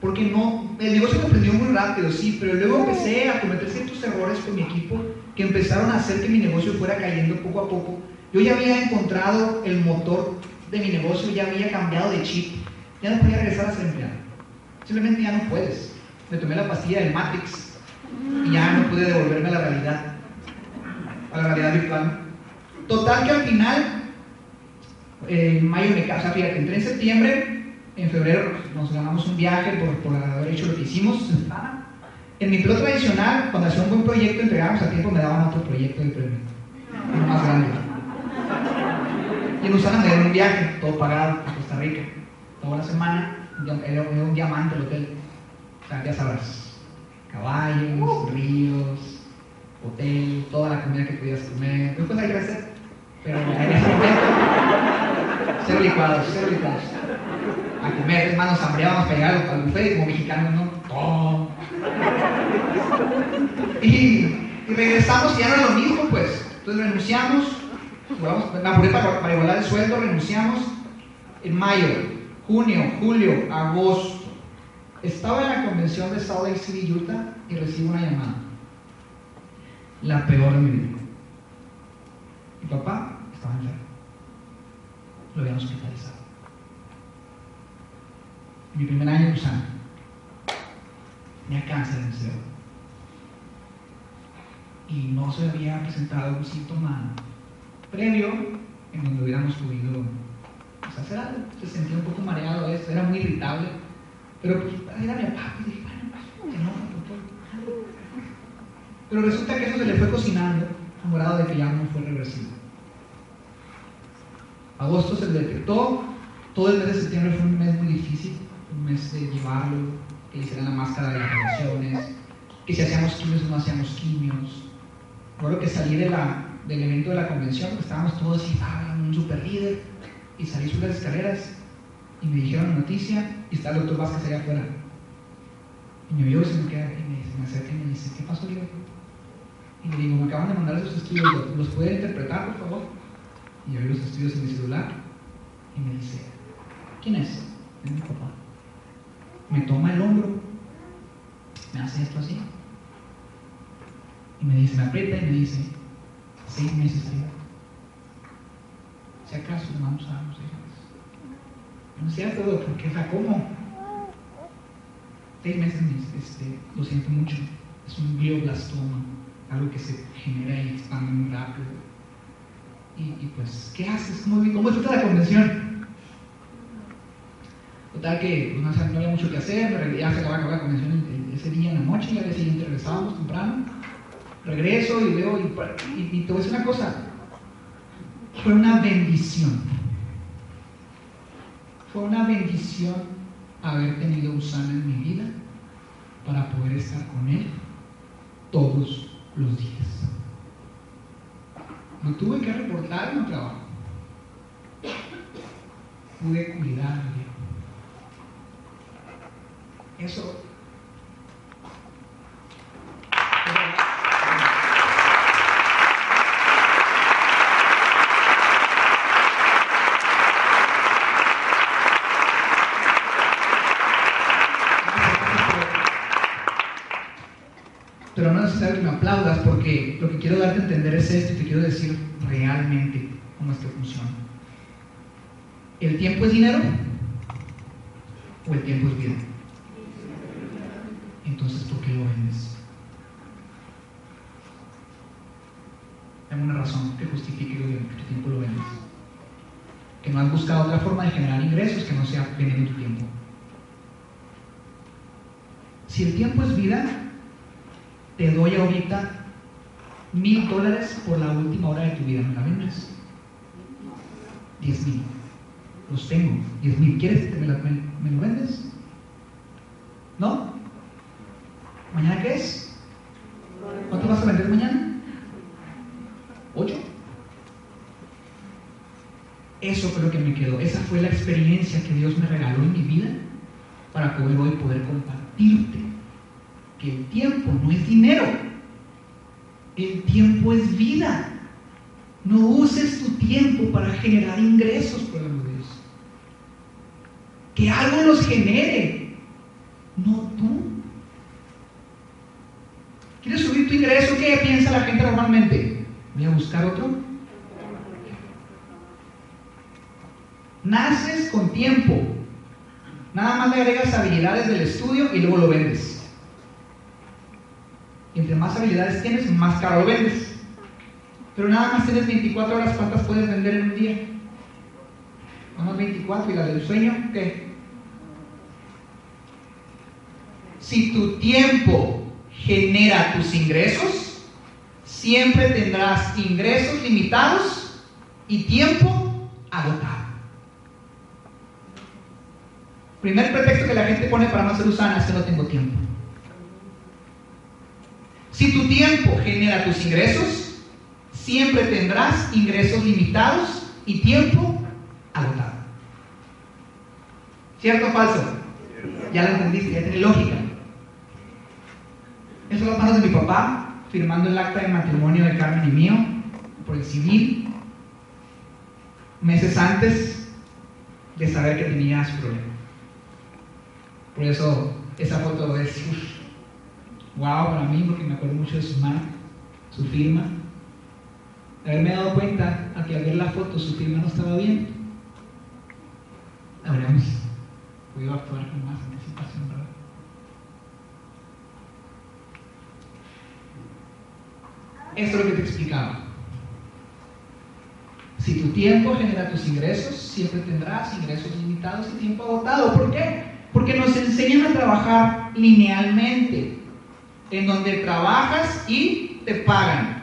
porque no, el negocio me aprendió muy rápido, sí, pero luego empecé a cometer ciertos errores con mi equipo que empezaron a hacer que mi negocio fuera cayendo poco a poco. Yo ya había encontrado el motor de mi negocio, ya había cambiado de chip, ya no podía regresar a ser empleado. Simplemente ya no puedes. Me tomé la pastilla del Matrix y ya no pude devolverme a la realidad, a la realidad virtual. Total que al final, en mayo me casé, fíjate, entré en septiembre, en febrero nos ganamos un viaje por, por haber hecho lo que hicimos en mi empleo tradicional, cuando hacía un buen proyecto, entregábamos a tiempo, me daban otro proyecto de premio, uno más grande. Y en Usana me dieron un viaje, todo pagado, a Costa Rica, toda una semana, era un diamante el hotel. O sea, ya sabrás, caballos, ríos, hotel, toda la comida que podías comer. Después hay que hacer, pero en ese momento, cero licuados, cero licuados. Comer, hermanos, hambreábamos para llegar al buffet como mexicanos, ¿no? Todo. Y, regresamos y ya no lo mismo, pues. Entonces renunciamos, me apuré para, para igualar el sueldo, renunciamos en mayo, junio, julio, agosto. Estaba en la convención de Salt Lake City, Utah, y recibo una llamada. La peor de mi vida. Mi papá estaba enfermo. Lo habían hospitalizado. Mi primer año. Tenía cáncer en el cerebro. Y no se había presentado un síntoma previo en donde hubiéramos podido pues, hacer algo. Se sentía un poco mareado, esto, era muy irritable. Pero pues era mi papá, y dije, bueno, pues, no, doctor. Pero resulta que eso se le fue cocinando a grado de que ya no fue reversible. Agosto se le detectó, todo el mes de septiembre fue un mes muy difícil, de llevarlo, que le hicieran la máscara de las relaciones, que si hacíamos quimios o no hacíamos quimios. Recuerdo que salí de la, del evento de la convención, estábamos todos así, ah, un super líder, y salí sobre las escaleras y me dijeron la noticia y está el doctor Vázquez allá afuera. Y me vio y se me queda y me, acerca y me dice, ¿qué pasó, Diego? Y le digo, me acaban de mandar esos estudios, ¿los puede interpretar, por favor? Y yo vi los estudios en mi celular y me dice, ¿quién es? Es mi papá. Me toma el hombro, me hace esto así. Y me dice, me aprieta y me dice, seis meses. Si acaso vamos a dar seis. No es cierto, porque, o sea, ¿cómo? Seis meses, este, lo siento mucho. Es un glioblastoma, algo que se genera y expande muy rápido. Y, pues, ¿qué haces? ¿Cómo, cómo toda la convención? Total que no, había mucho que hacer, ya se acababa la convención ese día en la noche, y al día siguiente regresábamos temprano. Regreso y veo, y, y, y te voy a decir una cosa, fue una bendición. Fue una bendición haber tenido Usana en mi vida para poder estar con él todos los días. No tuve que reportar mi trabajo. Pude cuidarle. Eso pero no es necesario que me aplaudas porque lo que quiero darte a entender es esto y te quiero decir realmente cómo es que funciona. tiempo es dinero o el tiempo es vida? Entonces, ¿por qué lo vendes? Hay una razón que justifique que tu tiempo lo vendes. Que no has buscado otra forma de generar ingresos que no sea vendiendo tu tiempo. Si el tiempo es vida, te doy ahorita mil dólares por la última hora de tu vida. ¿Me la vendes? Diez mil. Los tengo. Diez mil. ¿Quieres que me, me lo vendes? ¿No? ¿Mañana qué es? ¿Cuánto vas a vender mañana? ¿Ocho? Eso fue que me quedó. Esa fue la experiencia que Dios me regaló en mi vida para poder hoy poder compartirte que el tiempo no es dinero. El tiempo es vida. No uses tu tiempo para generar ingresos, por amor de Dios. Que algo los genere, no tú. ¿Quieres subir tu ingreso? ¿Qué piensa la gente normalmente? ¿Voy a buscar otro? Naces con tiempo. Nada más le agregas habilidades del estudio y luego lo vendes. Entre más habilidades tienes, más caro lo vendes. Pero nada más tienes 24 horas, ¿cuántas puedes vender en un día? Vamos 24 y la del sueño, ¿qué? Si tu tiempo genera tus ingresos, siempre tendrás ingresos limitados y tiempo agotado. Primer pretexto que la gente pone para no ser usana es que no tengo tiempo. Si tu tiempo genera tus ingresos, siempre tendrás ingresos limitados y tiempo agotado. ¿Cierto o falso? Ya lo entendiste, ya tiene lógica. Esas son las manos de mi papá, firmando el acta de matrimonio de Carmen y mío, por el civil, meses antes de saber que tenía su problema. Por eso esa foto es wow para mí, porque me acuerdo mucho de su mano, su firma. Haberme dado cuenta que al ver la foto su firma no estaba bien. Habríamos podido actuar con más anticipación, ¿verdad? Esto es lo que te explicaba. Si tu tiempo genera tus ingresos, siempre tendrás ingresos limitados y tiempo agotado. ¿Por qué? Porque nos enseñan a trabajar linealmente, en donde trabajas y te pagan.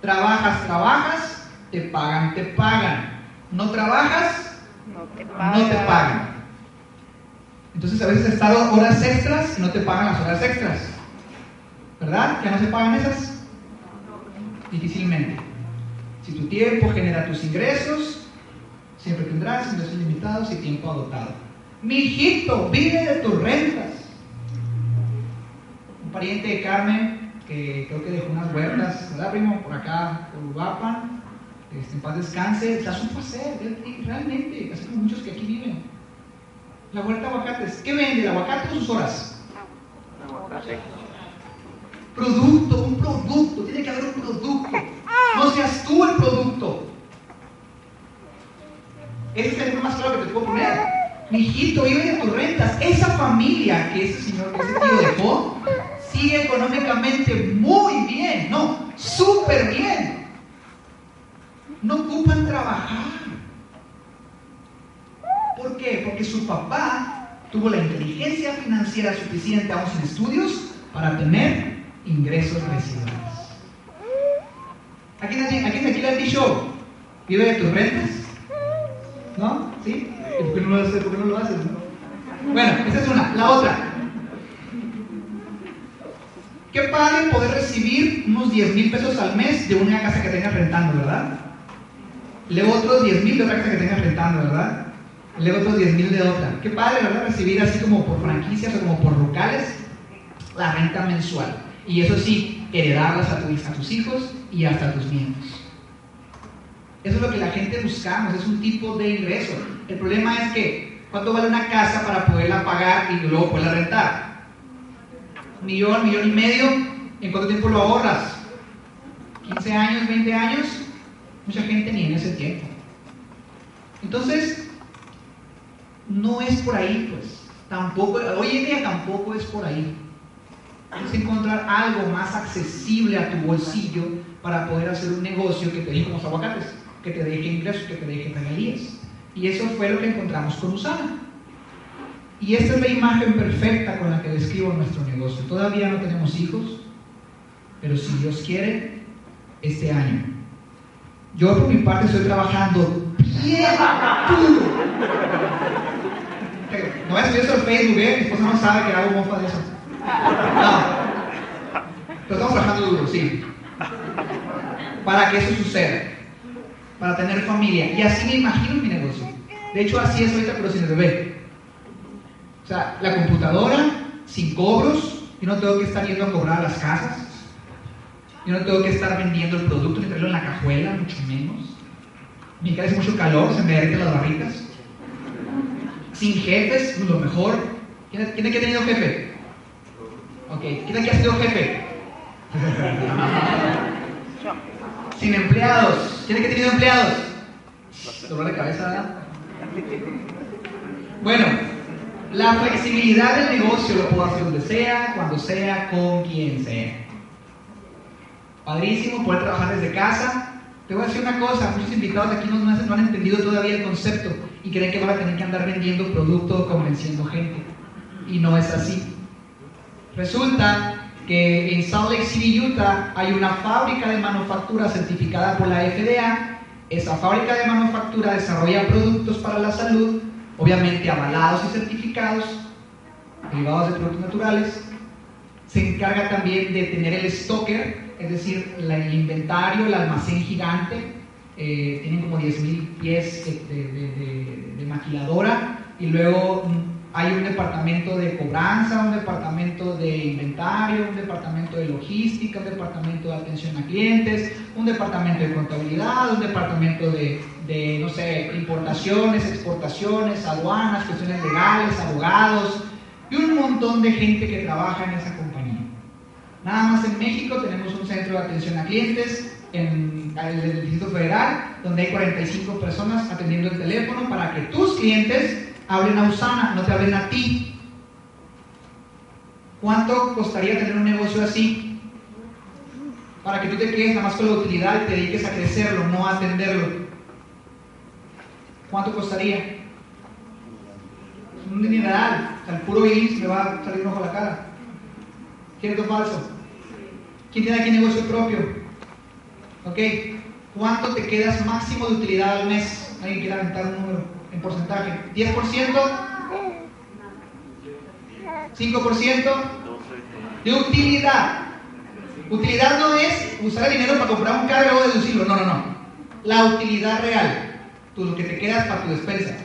Trabajas, trabajas, te pagan, te pagan. No trabajas, no te pagan. No te pagan. Entonces a veces has estado horas extras y no te pagan las horas extras. ¿Verdad? ¿Que no se pagan esas? Difícilmente. Si tu tiempo genera tus ingresos, siempre tendrás ingresos limitados y tiempo agotado. Mi hijito, vive de tus rentas. Un pariente de Carmen, que creo que dejó unas huertas, ¿verdad, primo? Por acá, por Uruapan. Este, en paz descanse, da su placer, realmente, así como muchos que aquí viven. La huerta de aguacates, ¿qué vende el aguacate o sus horas? Aguacate. Producto, un producto, tiene que haber un producto. No seas tú el producto. Ese es el ejemplo más claro que te puedo poner. Hijito vive de tus rentas. Esa familia que ese señor, que ese tío dejó, sigue económicamente muy bien. No, súper bien. No ocupan trabajar. ¿Por qué? Porque su papá tuvo la inteligencia financiera suficiente, aún sin estudios, para tener ingresos residuales. ¿A quién, a quién aquí le han dicho, vive de tus rentas? ¿No? ¿Sí? ¿Por qué no lo haces? ¿Por qué no lo haces? Bueno, esa es una. La otra. Qué padre poder recibir unos 10 mil pesos al mes de una casa que tengas rentando, ¿verdad? Luego otros 10 mil de otra casa que tengas rentando, ¿verdad? Luego otros 10 mil de otra. Qué padre, ¿verdad? Recibir así como por franquicias o como por locales la renta mensual. Y eso sí, heredarlas a, tu, a tus hijos y hasta a tus nietos. Eso es lo que la gente buscamos, es un tipo de ingreso. El problema es que, ¿cuánto vale una casa para poderla pagar y luego poderla rentar? millón, millón y medio, ¿en cuánto tiempo lo ahorras? ¿15 años, 20 años? Mucha gente ni en ese tiempo. Entonces, no es por ahí, pues. Tampoco, hoy en día tampoco es por ahí. Es encontrar algo más accesible a tu bolsillo para poder hacer un negocio que te deje como aguacates, que te deje ingresos, que te deje regalías. Y eso fue lo que encontramos con Usana. Y esta es la imagen perfecta con la que describo nuestro negocio. Todavía no tenemos hijos, pero si Dios quiere, este año. Yo por mi parte estoy trabajando bien duro. No subir eso en Facebook, ¿eh? Mi esposa no sabe que hago mofa de eso. No. Pero estamos trabajando duro, sí. Para que eso suceda. Para tener familia. Y así me imagino mi negocio. De hecho, así es ahorita, pero sin bebé. O sea, la computadora, sin cobros. Yo no tengo que estar yendo a cobrar las casas. Yo no tengo que estar vendiendo el producto ni traerlo en la cajuela, mucho menos. Mi casa hace mucho calor, se me derriten las barritas. Sin jefes, pues lo mejor. ¿Quién, quién aquí ha tenido jefe? Ok, ¿quién aquí ha sido jefe? Sin empleados. ¿Quién aquí ha tenido empleados? Dolor de cabeza, ¿verdad? Bueno, la flexibilidad del negocio lo puedo hacer donde sea, cuando sea, con quien sea. Padrísimo poder trabajar desde casa. Te voy a decir una cosa, muchos invitados aquí no, no han entendido todavía el concepto y creen que van a tener que andar vendiendo productos convenciendo gente. Y no es así. Resulta que en Salt Lake City, Utah, hay una fábrica de manufactura certificada por la FDA. Esa fábrica de manufactura desarrolla productos para la salud, obviamente avalados y certificados, derivados de productos naturales. Se encarga también de tener el stocker, es decir, el inventario, el almacén gigante. Eh, tienen como 10.000 pies de, de, de, de maquiladora y luego hay un departamento de cobranza, un departamento de inventario, un departamento de logística, un departamento de atención a clientes, un departamento de contabilidad, un departamento de, no sé, importaciones, exportaciones, aduanas, cuestiones legales, abogados y un montón de gente que trabaja en esa compañía. Nada más en México tenemos un centro de atención a clientes en el Distrito Federal, donde hay 45 personas atendiendo el teléfono para que tus clientes hablen a Usana, no te hablen a ti. ¿Cuánto costaría tener un negocio así? Para que tú te quedes nada más con la utilidad y te dediques a crecerlo, no a atenderlo. ¿Cuánto costaría? Un dineral. Al puro IMSS me va a salir un ojo a la cara. ¿Cierto o falso? ¿Quién tiene aquí negocio propio? ¿Ok? ¿Cuánto te quedas máximo de utilidad al mes? ¿Alguien quiere aventar un número en porcentaje? ¿10%? ¿5%? De utilidad. Utilidad no es usar el dinero para comprar un carro luego deducirlo. No, no, no. La utilidad real. Tú, lo que te quedas para tu despensa.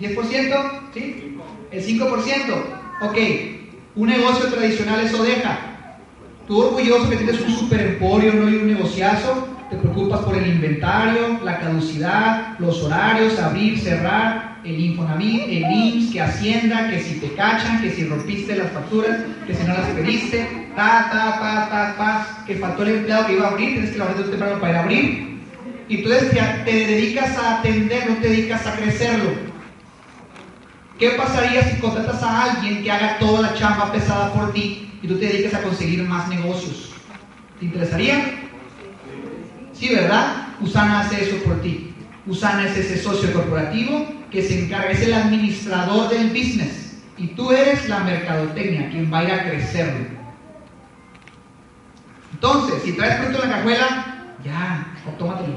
¿10%? ¿Sí? El 5%. Ok. Un negocio tradicional eso deja. Tú orgulloso que tienes un super emporio, no hay un negociazo, te preocupas por el inventario, la caducidad, los horarios, abrir, cerrar, el Infonavit, el IMSS, que Hacienda, que si te cachan, que si rompiste las facturas, que si no las pediste, ta, ta, ta, ta, ta, que faltó el empleado que iba a abrir, tienes que levantar temprano para ir a abrir. Y tú te, dedicas a atender, no te dedicas a crecerlo. ¿Qué pasaría si contratas a alguien que haga toda la chamba pesada por ti y tú te dediques a conseguir más negocios? ¿Te interesaría? Sí, ¿verdad? Usana hace eso por ti. Usana es ese socio corporativo que se encarga, es el administrador del business. Y tú eres la mercadotecnia, quien va a ir a crecerlo. Entonces, si traes producto en la cajuela, ya, tómatelo.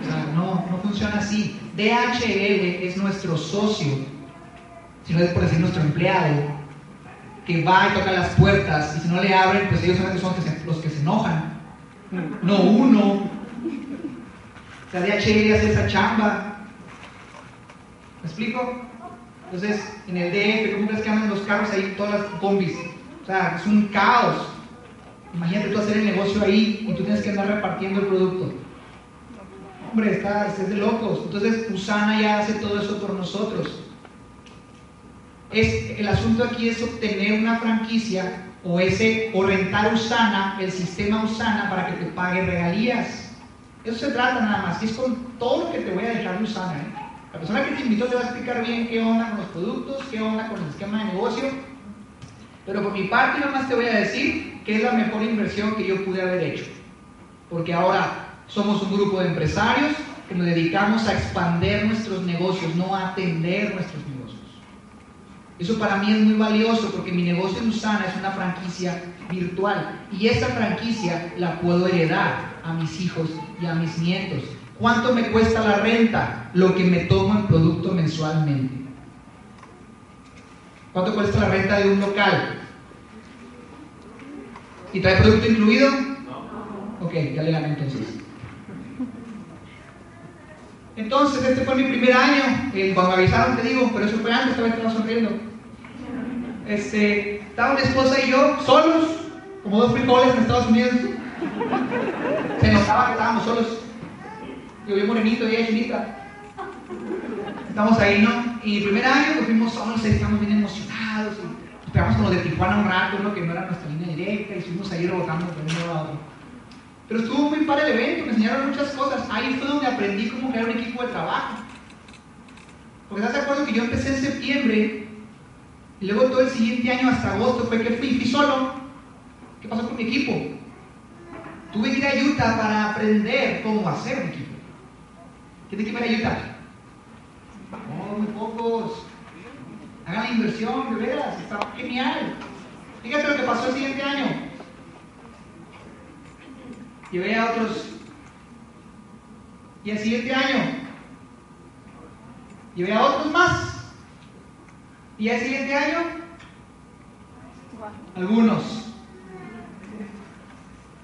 O sea, no, no funciona así. DHL es nuestro socio, si no es por decir nuestro empleado, que va y toca las puertas y si no le abren, pues ellos son los que se enojan no uno. O sea, DHL hace esa chamba. ¿Me explico? Entonces, en el DF, ¿cómo crees que andan los carros ahí, todas las combis? O sea, es un caos. Imagínate tú hacer el negocio ahí y tú tienes que andar repartiendo el producto. Hombre, está, es de locos. Entonces, Usana ya hace todo eso por nosotros. Es, el asunto aquí es obtener una franquicia o ese o rentar Usana, el sistema Usana para que te pague regalías. Eso se trata nada más, y es con todo lo que te voy a dejar de Usana. ¿eh? La persona que te invitó te va a explicar bien qué onda con los productos, qué onda con el esquema de negocio. Pero por mi parte, nada más te voy a decir que es la mejor inversión que yo pude haber hecho. Porque ahora somos un grupo de empresarios que nos dedicamos a expandir nuestros negocios, no a atender nuestros negocios. Eso para mí es muy valioso porque mi negocio en Usana es una franquicia virtual y esa franquicia la puedo heredar a mis hijos y a mis nietos. ¿Cuánto me cuesta la renta? Lo que me tomo en producto mensualmente. ¿Cuánto cuesta la renta de un local? ¿Y trae producto incluido? No. Ok, ya le gané entonces. Entonces, este fue mi primer año. Eh, cuando me avisaron, te digo, pero eso fue antes, estaba estaba sonriendo. Este, estaba mi esposa y yo solos, como dos frijoles en Estados Unidos. Se notaba que estábamos solos. Yo vi morenito y chinita. Estamos ahí, ¿no? Y primer año pues fuimos solos, estamos bien emocionados. Y nos pegamos con los de Tijuana un rato, ¿no? Que no era nuestra línea directa, y fuimos ahí rebotando de un lado a otro. Pero estuvo muy padre el evento, me enseñaron muchas cosas. Ahí fue donde aprendí cómo crear un equipo de trabajo. Porque estás de acuerdo que yo empecé en septiembre y luego todo el siguiente año hasta agosto fue que fui, fui solo. ¿Qué pasó con mi equipo? Tuve que ir a Utah para aprender cómo hacer un equipo. ¿Quién equipo era Utah? No, muy pocos. Hagan la inversión, de veras, está genial. Fíjate lo que pasó el siguiente año. Llevé a otros. Y el siguiente año, llevé a otros más. Y el siguiente año, algunos.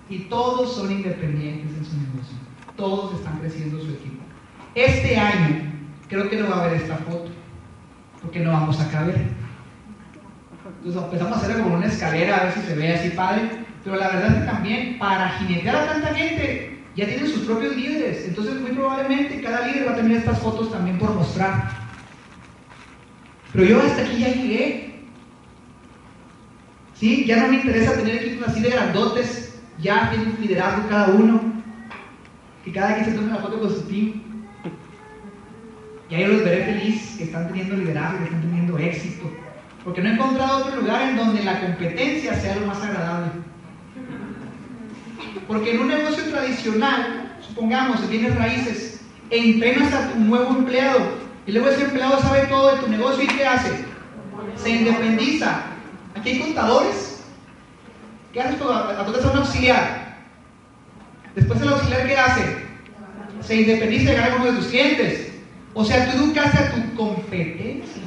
Y todos son independientes en su negocio. Todos están creciendo su equipo. Este año, creo que no va a haber esta foto, porque no vamos a caber. Entonces empezamos a hacer como una escalera, a ver si se ve así padre. Pero la verdad es que también para jinetear a tanta gente ya tienen sus propios líderes. Entonces muy probablemente cada líder va a tener estas fotos también por mostrar. Pero yo hasta aquí ya llegué. ¿Sí? Ya no me interesa tener equipos así de grandotes. Ya tienen liderazgo cada uno. Que cada quien se tome una foto con su team. Y ahí los veré feliz que están teniendo liderazgo, que están teniendo éxito. Porque no he encontrado otro lugar en donde la competencia sea lo más agradable. Porque en un negocio tradicional, supongamos, si tienes raíces, entrenas a tu nuevo empleado y luego ese empleado sabe todo de tu negocio y ¿qué hace? Se independiza. Aquí hay contadores. ¿Qué haces cuando a un auxiliar? Después el auxiliar ¿qué hace? Se independiza de ganar uno de tus clientes. O sea, tú educaste a tu competencia.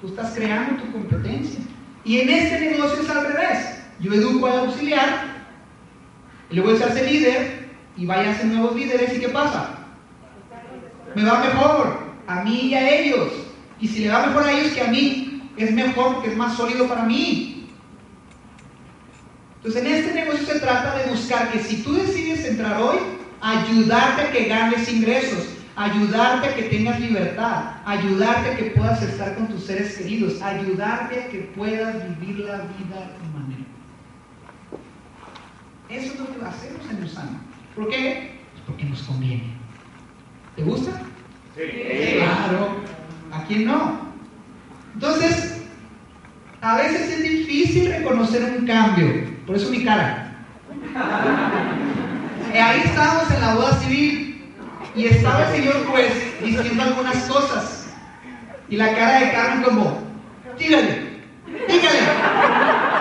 Tú estás creando tu competencia. Y en este negocio es al revés. Yo educo al auxiliar y luego se hace líder y vaya a ser nuevos líderes y ¿qué pasa? Me va mejor a mí y a ellos. Y si le va mejor a ellos que a mí, es mejor porque es más sólido para mí. Entonces en este negocio se trata de buscar que si tú decides entrar hoy, ayudarte a que ganes ingresos, ayudarte a que tengas libertad, ayudarte a que puedas estar con tus seres queridos, ayudarte a que puedas vivir la vida a tu manera. Eso es lo que hacemos en Usana. ¿Por qué? Pues porque nos conviene. ¿Te gusta? Sí. Claro. ¿A quién no? Entonces, a veces es difícil reconocer un cambio. Por eso mi cara. Eh, ahí estábamos en la boda civil y estaba el señor juez diciendo algunas cosas. Y la cara de Carmen como, dígale, dígale.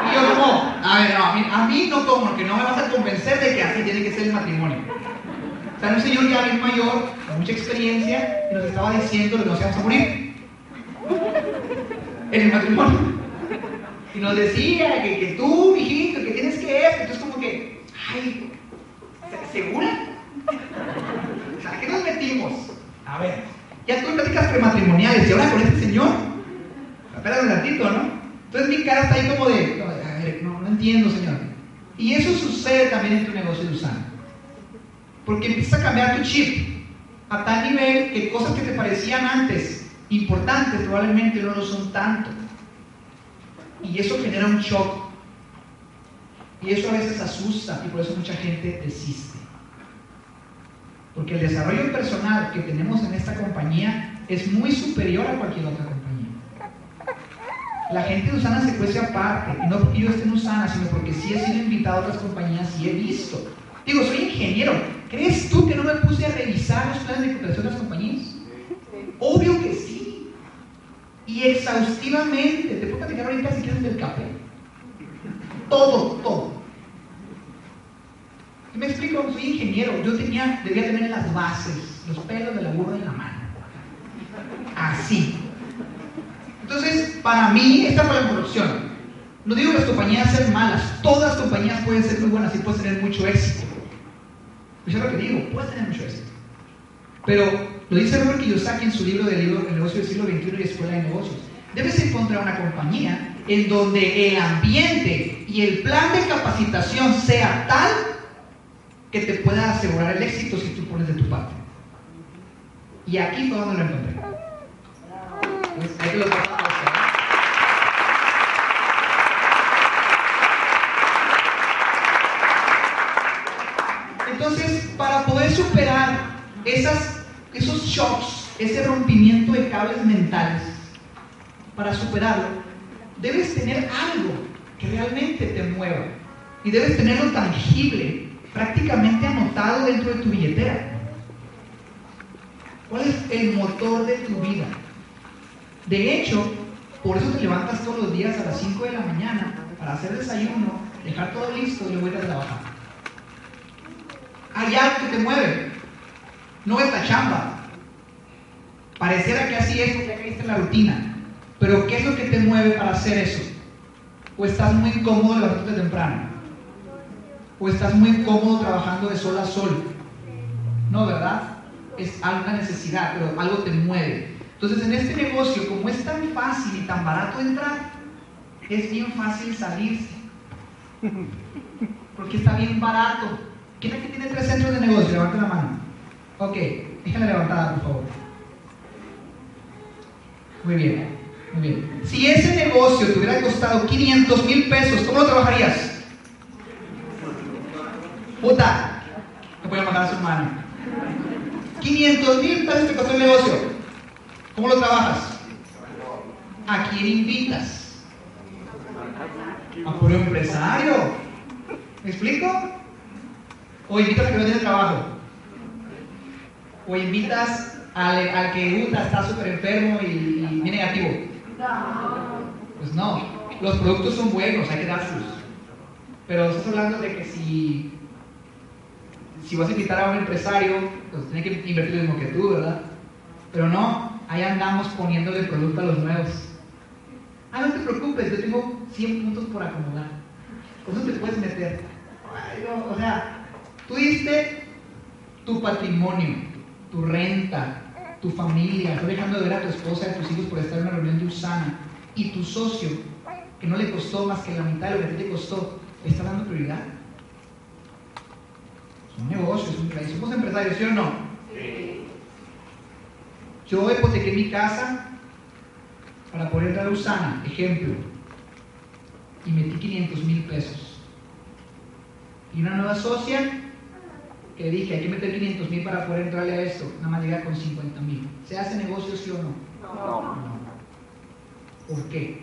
Y yo como, a ver, no, a mí, no como, que no me vas a convencer de que así tiene que ser el matrimonio. O sea, un señor ya bien mayor, mucha experiencia, y nos estaba diciendo que nos íbamos a morir. En el matrimonio. Y nos decía que, tú, hijito, que tienes que esto. Entonces como que, ay, ¿segura? Sea, ¿qué nos metimos? A ver, ya tú platicas prematrimoniales y ahora con este señor. Espera un ratito, ¿no? Entonces mi cara está ahí como de, a ver, no, no entiendo, Señor. Y eso sucede también en tu negocio de usar. Porque empieza a cambiar tu chip a tal nivel que cosas que te parecían antes importantes probablemente no lo son tanto. Y eso genera un shock. Y eso a veces asusta y por eso mucha gente desiste. Porque el desarrollo personal que tenemos en esta compañía es muy superior a cualquier otra compañía. La gente de Usana se cuece aparte, y no porque yo esté en Usana, sino porque sí he sido invitado a otras compañías y he visto. Digo, soy ingeniero. ¿Crees tú que no me puse a revisar los planes de cooperación de las compañías? Obvio que sí. Y exhaustivamente. Te puedo platicar ahorita si quieres del café. Todo, todo. ¿Y me explico? Soy ingeniero. Yo tenía, debía tener las bases, los pelos de la burra en la mano. Así. Entonces, para mí, esta fue la corrupción. No digo que las compañías sean malas, todas las compañías pueden ser muy buenas y pueden tener mucho éxito. Eso es lo que digo, puedes tener mucho éxito. Pero lo dice Robert Kiyosaki en su libro del libro El negocio del siglo XXI y Escuela de Negocios. Debes encontrar una compañía en donde el ambiente y el plan de capacitación sea tal que te pueda asegurar el éxito si tú pones de tu parte. Y aquí fue donde lo encontré. Entonces, ahí lo Entonces, para superar esas, esos shocks, ese rompimiento de cables mentales, para superarlo, debes tener algo que realmente te mueva. Y debes tenerlo tangible, prácticamente anotado dentro de tu billetera. ¿Cuál es el motor de tu vida? De hecho, por eso te levantas todos los días a las 5 de la mañana para hacer desayuno, dejar todo listo y luego ir a trabajar. Hay algo que te mueve. No es la chamba. Pareciera que así es porque caíste en la rutina. Pero ¿qué es lo que te mueve para hacer eso? ¿O estás muy cómodo levantándote temprano? ¿O estás muy cómodo trabajando de sol a sol? No, ¿verdad? Es alguna necesidad, pero algo te mueve. Entonces, en este negocio, como es tan fácil y tan barato entrar, es bien fácil salirse. Porque está bien barato. ¿Quién aquí tiene tres centros de negocio? Levante la mano. Ok, déjala levantada, por favor. Muy bien, muy bien. Si ese negocio te hubiera costado 500 mil pesos, ¿cómo lo trabajarías? Puta, no voy a matar a su hermano. 500 mil pesos te costó el negocio. ¿Cómo lo trabajas? ¿A quién invitas? A puro empresario. ¿Me explico? O invitas a que no tiene trabajo. O invitas al, al que Uta está súper enfermo y, y negativo. Pues no. Los productos son buenos, hay que dárselos. Pero estás hablando de que si, si vas a invitar a un empresario, pues tiene que invertir lo mismo que tú, ¿verdad? Pero no, ahí andamos poniéndole producto a los nuevos. Ah, no te preocupes, yo tengo 100 puntos por acumular. Con eso te puedes meter. O sea, tú diste tu patrimonio, tu renta, tu familia, estás dejando de ver a tu esposa y a tus hijos por estar en una reunión de Usana, y tu socio, que no le costó más que la mitad de lo que a ti te costó, ¿está dando prioridad? Es un negocio, es un país. Somos empresarios, ¿sí o no? Yo hipotequé mi casa para poder entrar a Usana, ejemplo, y metí 500 mil pesos. Y una nueva socia que dije, hay que meter 500 mil para poder entrarle a esto, nada más llega con 50 mil. ¿Se hace negocio, sí o no? No. ¿Por qué?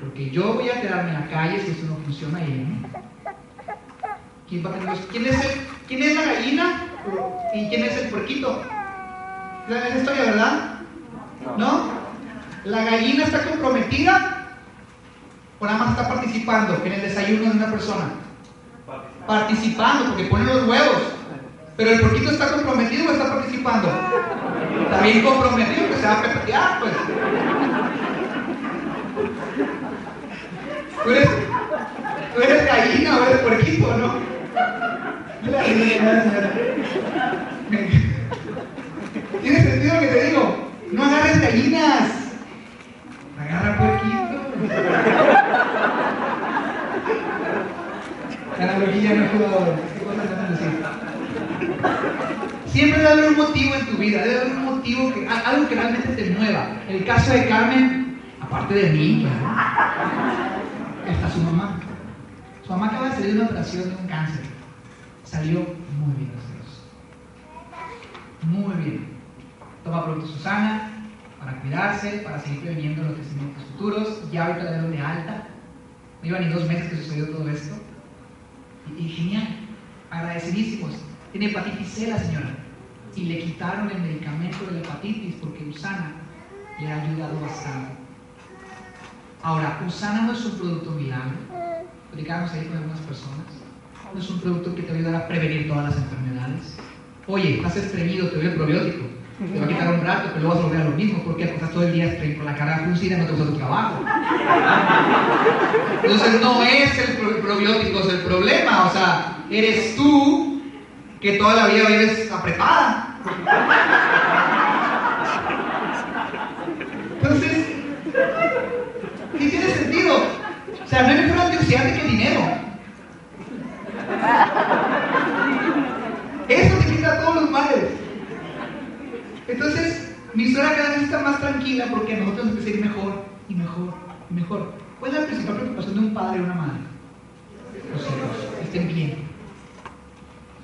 Porque yo voy a quedarme en la calle si esto no funciona ahí. ¿no? ¿Quién, va a tener los- ¿Quién es, el- ¿Quién es la gallina? ¿Y quién es el puerquito? ¿Es esa historia, verdad? ¿No? ¿La gallina está comprometida? ¿O nada más está participando en el desayuno de una persona? Participando, porque pone los huevos. Pero el puerquito está comprometido o está participando? Está bien comprometido, que se va a pepetear, pues. Tú eres, tú eres gallina o eres puerquito, ¿no? ¿Tiene sentido lo que te digo? No agarres gallinas. Agarra puerquito. La analogía no es jugador. ¿Qué cosas decir? Siempre debe haber un motivo en tu vida, debe haber un motivo, que, algo que realmente te mueva. El caso de Carmen, aparte de mí, claro, está su mamá. Su mamá acaba de salir de una operación de un cáncer. Salió muy bien, Dios. Muy bien. Toma productos Susana para cuidarse, para seguir previniendo los crecimientos futuros. Ya ahorita dieron de alta. No iba ni dos meses que sucedió todo esto. Y, y genial. Agradecidísimos. Tiene hepatitis C la señora. Y le quitaron el medicamento de la hepatitis porque Usana le ha ayudado bastante. Ahora, Usana no es un producto milagro. Platicábamos ahí con algunas personas. No es un producto que te va a ayudar a prevenir todas las enfermedades. Oye, estás estreñido, te doy el probiótico. Te va a quitar un rato, pero luego vas a volver a lo mismo. porque Porque estás todo el día con la cara fruncida y no te gusta tu trabajo. Entonces no es el pro- probiótico, es el problema. O sea, eres tú que toda la vida vives apretada. Entonces, ¿qué tiene sentido? O sea, no hay mejor antioxidante que dinero. Eso te quita todos los males. Entonces, mi suegra cada vez está más tranquila porque a nosotros nos a ir mejor y mejor y mejor. ¿Cuál es la principal preocupación de un padre y una madre? Los hijos, estén bien.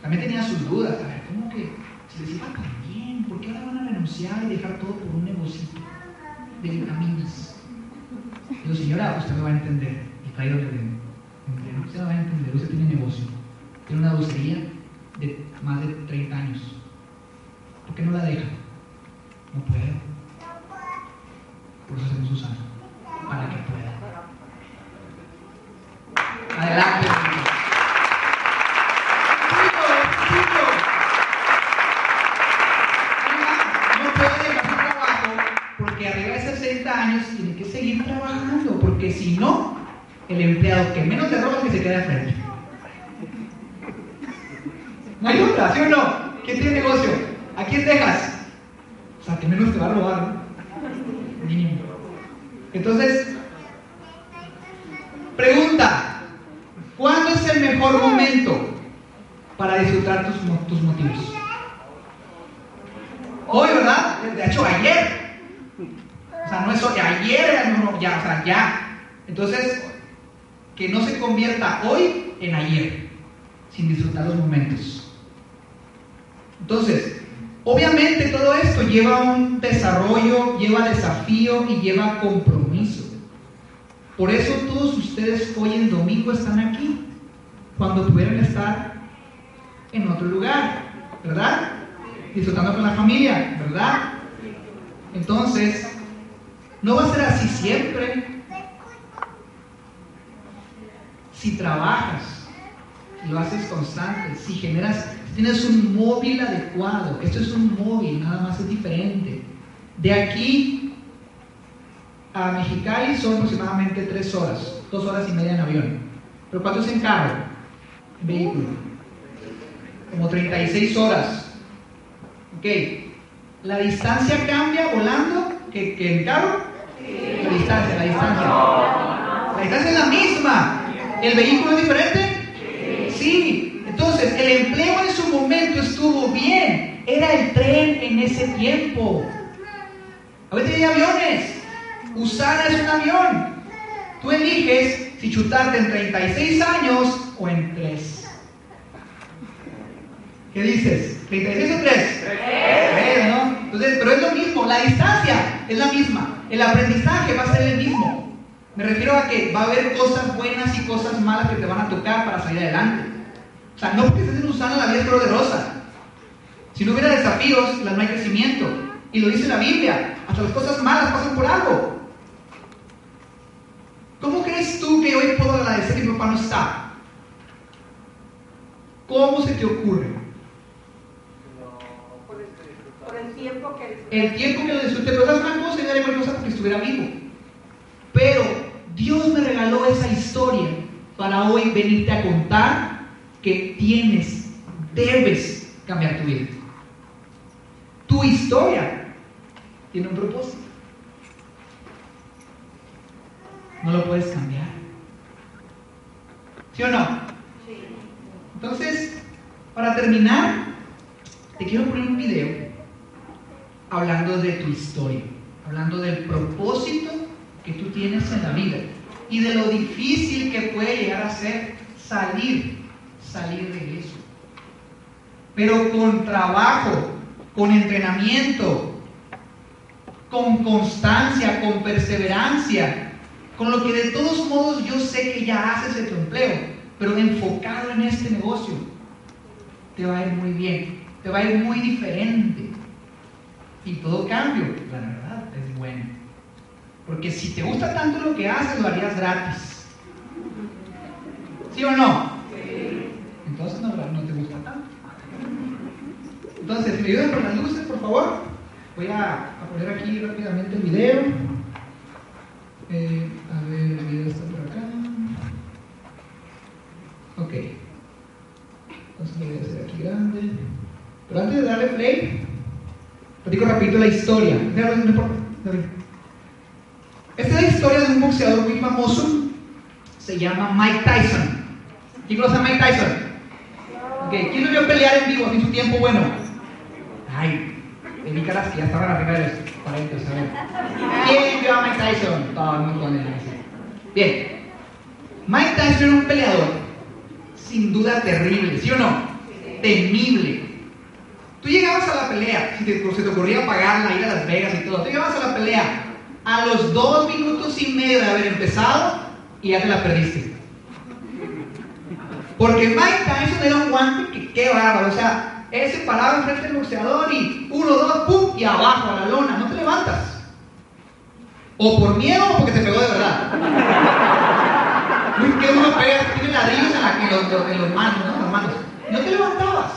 También tenía sus dudas, a ver, ¿cómo que si les iba tan bien? ¿Por qué ahora van a renunciar y dejar todo por un negocio de vitaminas? Digo, señora, usted me va a entender. El traído que tengo. Usted me va a entender, usted tiene negocio. Tiene una dulcería de más de 30 años. ¿Por qué no la deja? No puedo. Por eso hacemos Susana. Para que pueda. Adelante. El empleado que menos le roba que se queda frente. No hay otra, ¿sí o no? ¿Quién tiene negocio? ¿A quién dejas? O sea, que menos te va a robar, ¿no? Mínimo. Entonces, pregunta, ¿cuándo es el mejor momento para disfrutar tus, tus motivos? Hoy, ¿verdad? De hecho, ayer. O sea, no es hoy, ayer no, ya, o sea, ya. Entonces, que no se convierta hoy en ayer, sin disfrutar los momentos. Entonces, obviamente todo esto lleva un desarrollo, lleva desafío y lleva compromiso. Por eso todos ustedes hoy en domingo están aquí, cuando pudieran estar en otro lugar, ¿verdad? Disfrutando con la familia, ¿verdad? Entonces, no va a ser así siempre. Si trabajas, si lo haces constante, si generas, si tienes un móvil adecuado, esto es un móvil, nada más es diferente. De aquí a Mexicali son aproximadamente tres horas, dos horas y media en avión. ¿Pero cuánto es en carro? En vehículo. Como 36 horas. Ok. ¿La distancia cambia volando que, que en carro? La distancia, la distancia. La distancia es la misma. ¿El vehículo es diferente? Sí. Entonces, el empleo en su momento estuvo bien. Era el tren en ese tiempo. Ahorita hay aviones. Usana es un avión. Tú eliges si chutarte en 36 años o en 3. ¿Qué dices? ¿36 o 3? 3. ¿no? Entonces, pero es lo mismo, la distancia es la misma, el aprendizaje va a ser el mismo. Me refiero a que va a haber cosas buenas y cosas malas que te van a tocar para salir adelante. O sea, no porque estés en Usana la vida es color de rosa. Si no hubiera desafíos, la- no hay crecimiento. Y lo dice la Biblia, hasta las cosas malas pasan por algo. ¿Cómo crees tú que hoy puedo agradecer que mi papá no está? ¿Cómo se te ocurre? Por el tiempo que El tiempo que lo disfruté, pero ¿sabes una cosa? Yo daría cualquier cosa porque estuviera vivo. Pero Dios me regaló esa historia para hoy venirte a contar que tienes, debes cambiar tu vida. Tu historia tiene un propósito. No lo puedes cambiar. ¿Sí o no? Sí. Entonces, para terminar, te quiero poner un video hablando de tu historia, hablando del propósito que tú tienes en la vida y de lo difícil que puede llegar a ser salir, salir de eso. Pero con trabajo, con entrenamiento, con constancia, con perseverancia, con lo que de todos modos yo sé que ya haces en tu empleo, pero enfocado en este negocio, te va a ir muy bien, te va a ir muy diferente. Y todo cambio, la verdad, es bueno. Porque si te gusta tanto lo que haces, lo harías gratis. ¿Sí o no? Entonces no, no te gusta tanto. Entonces, ¿me ayudan con las luces, por favor? Voy a, poner aquí rápidamente el video. Eh, a ver, el video está por acá. Ok. Entonces lo voy a hacer aquí grande. Pero antes de darle play, platico rapidito la historia. Esta es la historia de un boxeador muy famoso. Se llama Mike Tyson. ¿Quién conoce a Mike Tyson? ¿Quién lo vio pelear en vivo en su tiempo bueno? Ay, en mi cara que ya estaban arriba de los 40, a ¿Quién vio a Mike Tyson? Todo el mundo Bien. Mike Tyson era un peleador sin duda terrible, ¿sí o no? Temible. Tú llegabas a la pelea, si te, se te ocurría pagarla, ir a Las Vegas y todo, tú llegabas a la pelea a los dos minutos y medio de haber empezado y ya te la perdiste. Porque Mike Tyson era un guante que qué bárbaro, o sea, él se paraba enfrente del boxeador y uno, dos, pum, y abajo a la lona. No te levantas. O por miedo o porque te pegó de verdad. Qué uno pega, tiene ladrillos en, la, en, los, en los manos, ¿no? En las manos. No te levantabas.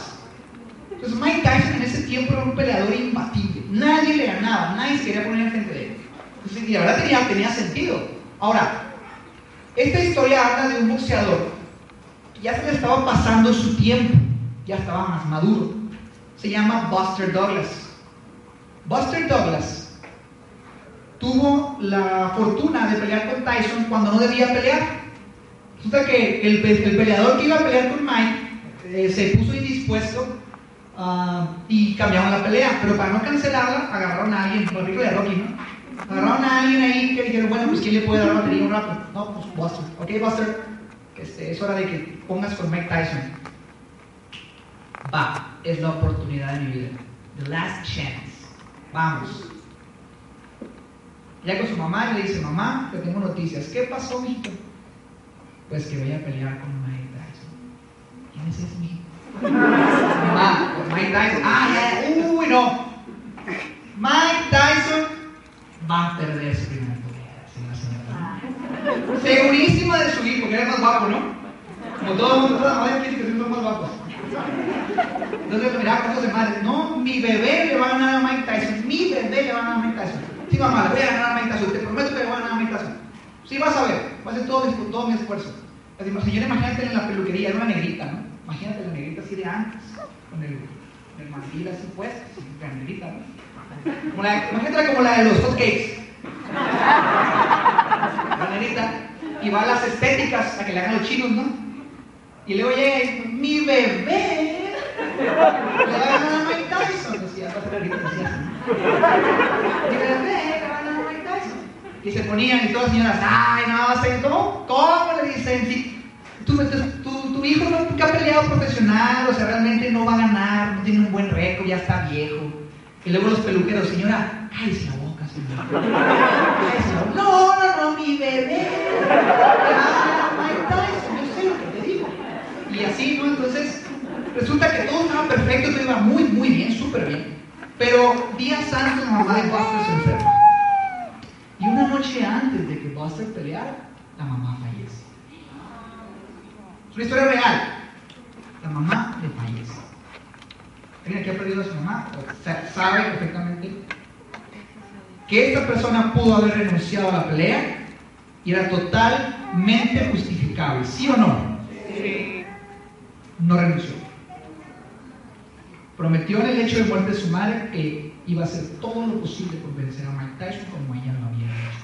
Entonces Mike Tyson en ese tiempo era un peleador imbatible. Nadie le ganaba, nadie se quería poner enfrente de él. Entonces, y la tenía, tenía sentido. Ahora, esta historia habla de un boxeador que ya se le estaba pasando su tiempo ya estaba más maduro. Se llama Buster Douglas. Buster Douglas tuvo la fortuna de pelear con Tyson cuando no debía pelear. Resulta que el, peleador que iba a pelear con Mike eh, se puso indispuesto ah, y cambiaron la pelea, pero para no cancelarla agarraron a alguien, como el de Rocky, ¿no? Agarraron a alguien ahí que dijeron, bueno, pues ¿quién le puede dar batería un rato? No, pues Buster. Ok, Buster, este, es hora de que pongas con Mike Tyson va, es la oportunidad de mi vida. The last chance. Vamos. Ya con su mamá le dice, mamá, te tengo noticias. ¿Qué pasó, mijito? Pues que voy a pelear con Mike Tyson. ¿Quién es ese, mijito? mamá, Mike Tyson. Ah, ya, uy, no. Mike Tyson va a perder primera pelea, señora. Segurísima de su hijo, porque era más guapo, ¿no? Como todo el mundo, la madre quiere que son más guapos. Entonces, mira, cosas de madre. No, mi bebé le va a ganar a Mike Tyson. Mi bebé le va a ganar a Mike Tyson. Sí, mamá, le voy a ganar a Mike Tyson. Te prometo que le voy a ganar a Mike Tyson. Sí, vas a ver. Va a hacer todo, todo mi esfuerzo. Señora, imagínate en la peluquería, era una negrita, ¿no? Imagínate la negrita así de antes, con el, el mandil así puesto, así, la negrita, ¿no? Como la, imagínate como la de los hotcakes. La negrita. Y va a las estéticas a que le hagan los chinos, ¿no? Y luego llega mi bebé le va a ganar a Mike Tyson. Mi bebé le va a ganar a Mike Tyson. Y se ponían y todas las señoras, ay, no, ¿cómo? ¿Cómo le dicen? Si tu, tu, hijo nunca ha peleado profesional, o sea, realmente no va a ganar, no tiene un buen récord, ya está viejo. Y luego los peluqueros, señora, cállese la boca, señora. No, no, no, mi bebé. Mike Tyson y así, ¿no? Entonces, resulta que todo estaba perfecto, todo iba muy, muy bien, súper bien. Pero días antes la mamá de Buster se enferma. Y una noche antes de que Buster peleara, la mamá fallece. Es una historia real. La mamá le fallece. ¿Alguien aquí ha perdido a su mamá? Sabe perfectamente que esta persona pudo haber renunciado a la pelea y era totalmente justificable, ¿sí o no? Sí no renunció. Prometió en el hecho de muerte de su madre que iba a hacer todo lo posible por vencer a Mike Tyson como ella lo había hecho.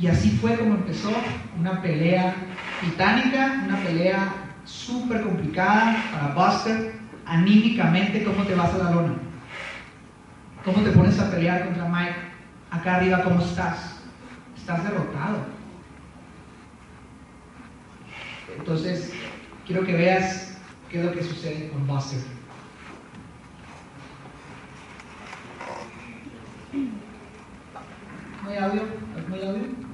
Y así fue como empezó una pelea titánica, una pelea súper complicada para Buster, anímicamente, ¿cómo te vas a la lona? ¿Cómo te pones a pelear contra Mike? Acá arriba, ¿cómo estás? Estás derrotado. Entonces, quiero que veas qué es lo que sucede con Buster. ¿No hay audio? ¿No hay audio?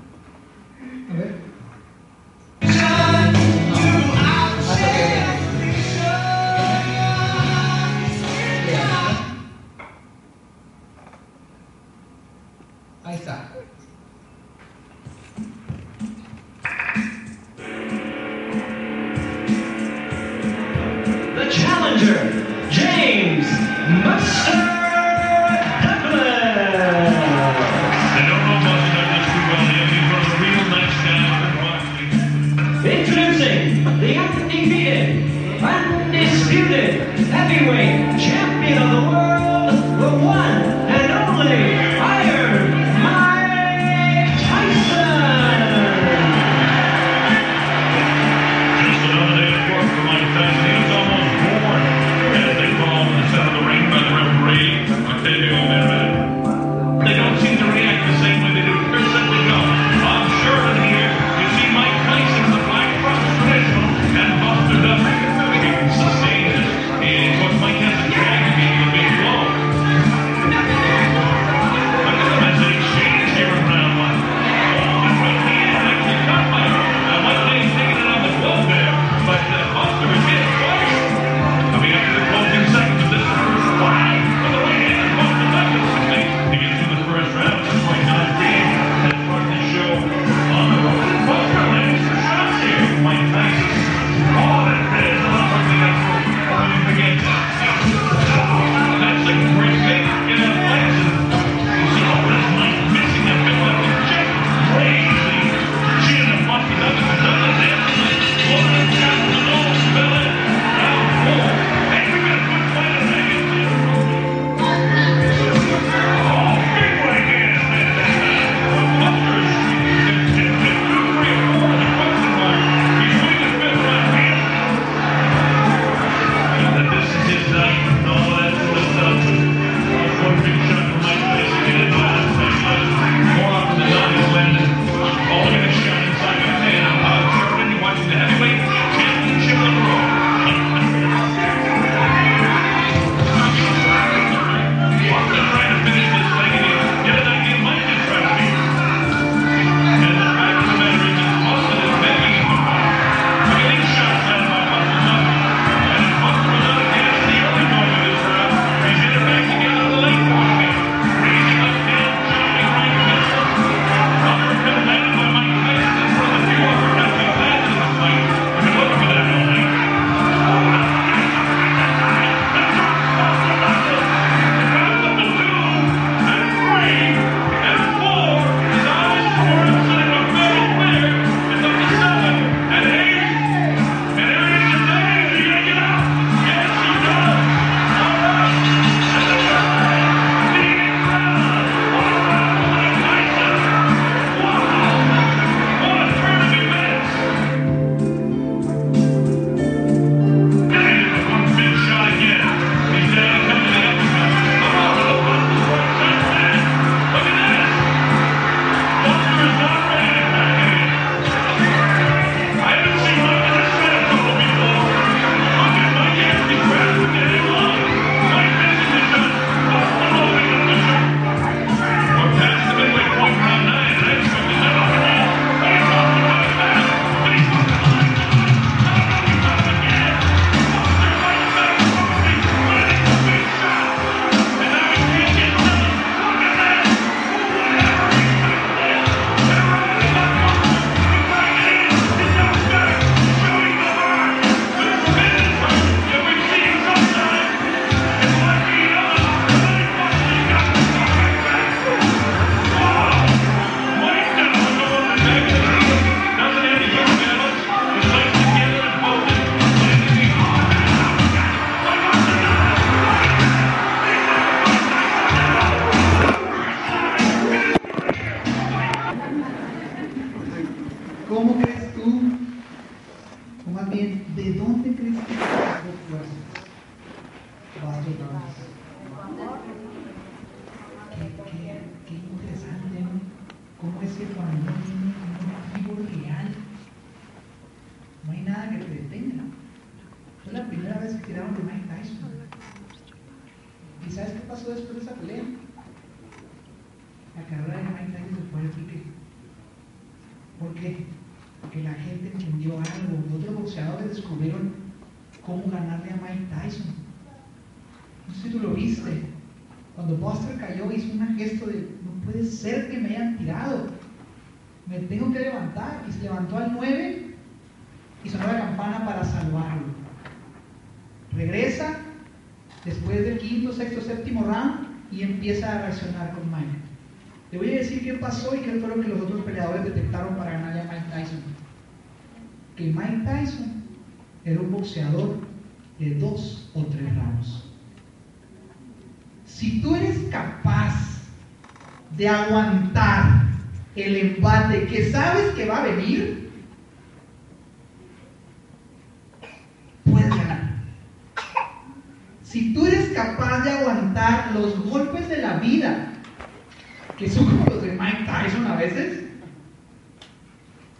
Porque la gente entendió algo. Otros boxeadores descubrieron cómo ganarle a Mike Tyson. No sé si tú lo viste. Cuando Buster cayó hizo un gesto de, no puede ser que me hayan tirado. Me tengo que levantar. Y se levantó al 9 y sonó la campana para salvarlo. Regresa después del quinto, sexto, séptimo round y empieza a reaccionar con Mike. Le voy a decir qué pasó y qué fue lo que los otros peleadores detectaron para ganarle a Mike Tyson. Que Mike Tyson era un boxeador de dos o tres rounds. Si tú eres capaz de aguantar el embate que sabes que va a venir, puedes ganar. Si tú eres capaz de aguantar los golpes de la vida, que son como los de Mike Tyson a veces,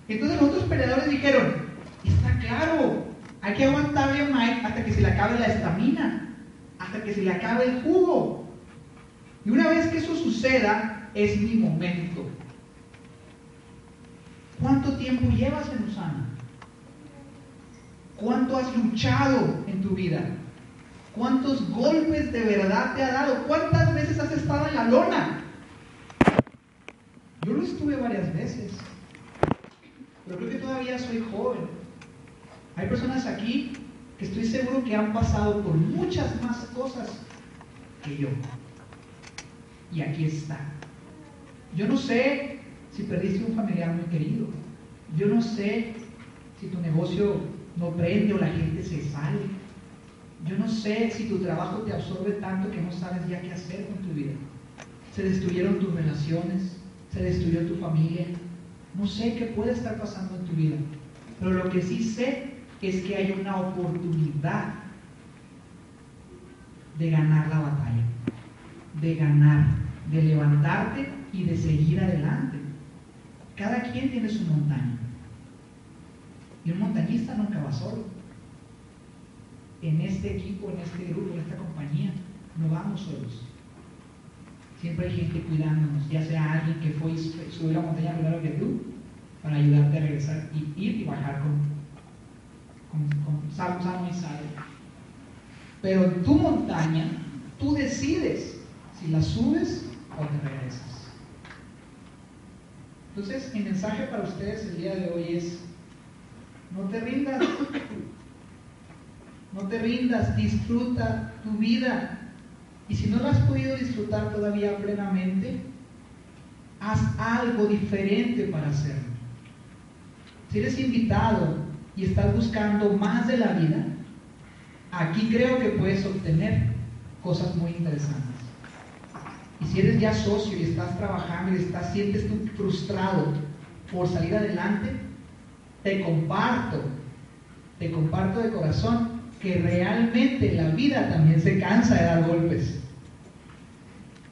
entonces los otros peleadores dijeron, está claro, hay que aguantarle a Mike hasta que se le acabe la estamina, hasta que se le acabe el jugo. Y una vez que eso suceda, es mi momento. ¿Cuánto tiempo llevas en Usana? ¿Cuánto has luchado en tu vida? ¿Cuántos golpes de verdad te ha dado? ¿Cuántas veces has estado en la lona? Yo lo estuve varias veces, pero creo que todavía soy joven. Hay personas aquí que estoy seguro que han pasado por muchas más cosas que yo. Y aquí está. Yo no sé si perdiste un familiar muy querido. Yo no sé si tu negocio no prende o la gente se sale. Yo no sé si tu trabajo te absorbe tanto que no sabes ya qué hacer con tu vida. Se destruyeron tus relaciones, se destruyó tu familia. No sé qué puede estar pasando en tu vida. Pero lo que sí sé es que hay una oportunidad de ganar la batalla, de ganar, de levantarte y de seguir adelante. Cada quien tiene su montaña. Y un montañista nunca va solo. En este equipo, en este grupo, en esta compañía, no vamos solos. Siempre hay gente cuidándonos, ya sea alguien que fue y subió la montaña primero que tú, para ayudarte a regresar y ir y bajar con, sano y salvo. Pero en tu montaña, tú decides si la subes o te regresas. Entonces, mi mensaje para ustedes el día de hoy es, no te rindas, no te rindas, disfruta tu vida. Y si no la has podido disfrutar todavía plenamente, haz algo diferente para hacerlo. Si eres invitado y estás buscando más de la vida, aquí creo que puedes obtener cosas muy interesantes. Y si eres ya socio y estás trabajando y estás, sientes tú frustrado por salir adelante, te comparto, te comparto de corazón que realmente la vida también se cansa de dar golpes.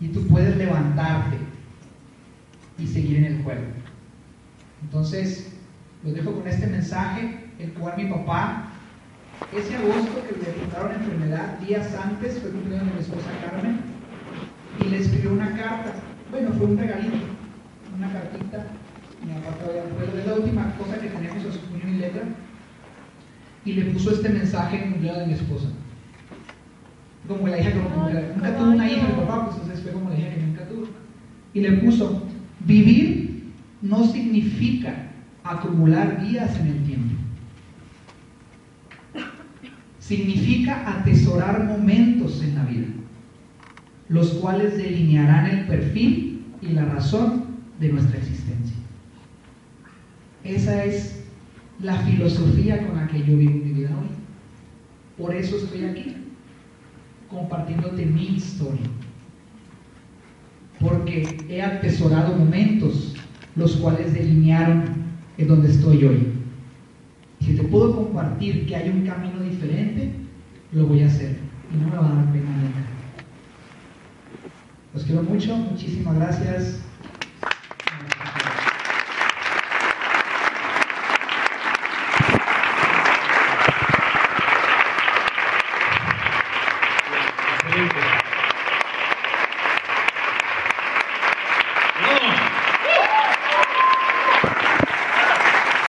Y tú puedes levantarte y seguir en el juego. Entonces, los dejo con este mensaje, el cual mi papá, ese agosto que le detectaron enfermedad, días antes, fue cumpleaños de mi esposa Carmen, y le escribió una carta. Bueno, fue un regalito, una cartita. Mi papá todavía fue, es la última cosa que tenemos a su puño y letra. Y le puso este mensaje en cumpleaños de mi esposa. Como la hija que nunca, nunca tuvo una hija, mi papá, pues entonces fue como la hija que nunca tuvo. Y le puso, vivir no significa acumular días en el tiempo. Significa atesorar momentos en la vida los cuales delinearán el perfil y la razón de nuestra existencia. Esa es la filosofía con la que yo vivo mi vida hoy. Por eso estoy aquí, compartiéndote mi historia. Porque he atesorado momentos los cuales delinearon en donde estoy hoy. Si te puedo compartir que hay un camino diferente, lo voy a hacer. Y no me va a dar pena nunca. Los quiero mucho, muchísimas gracias.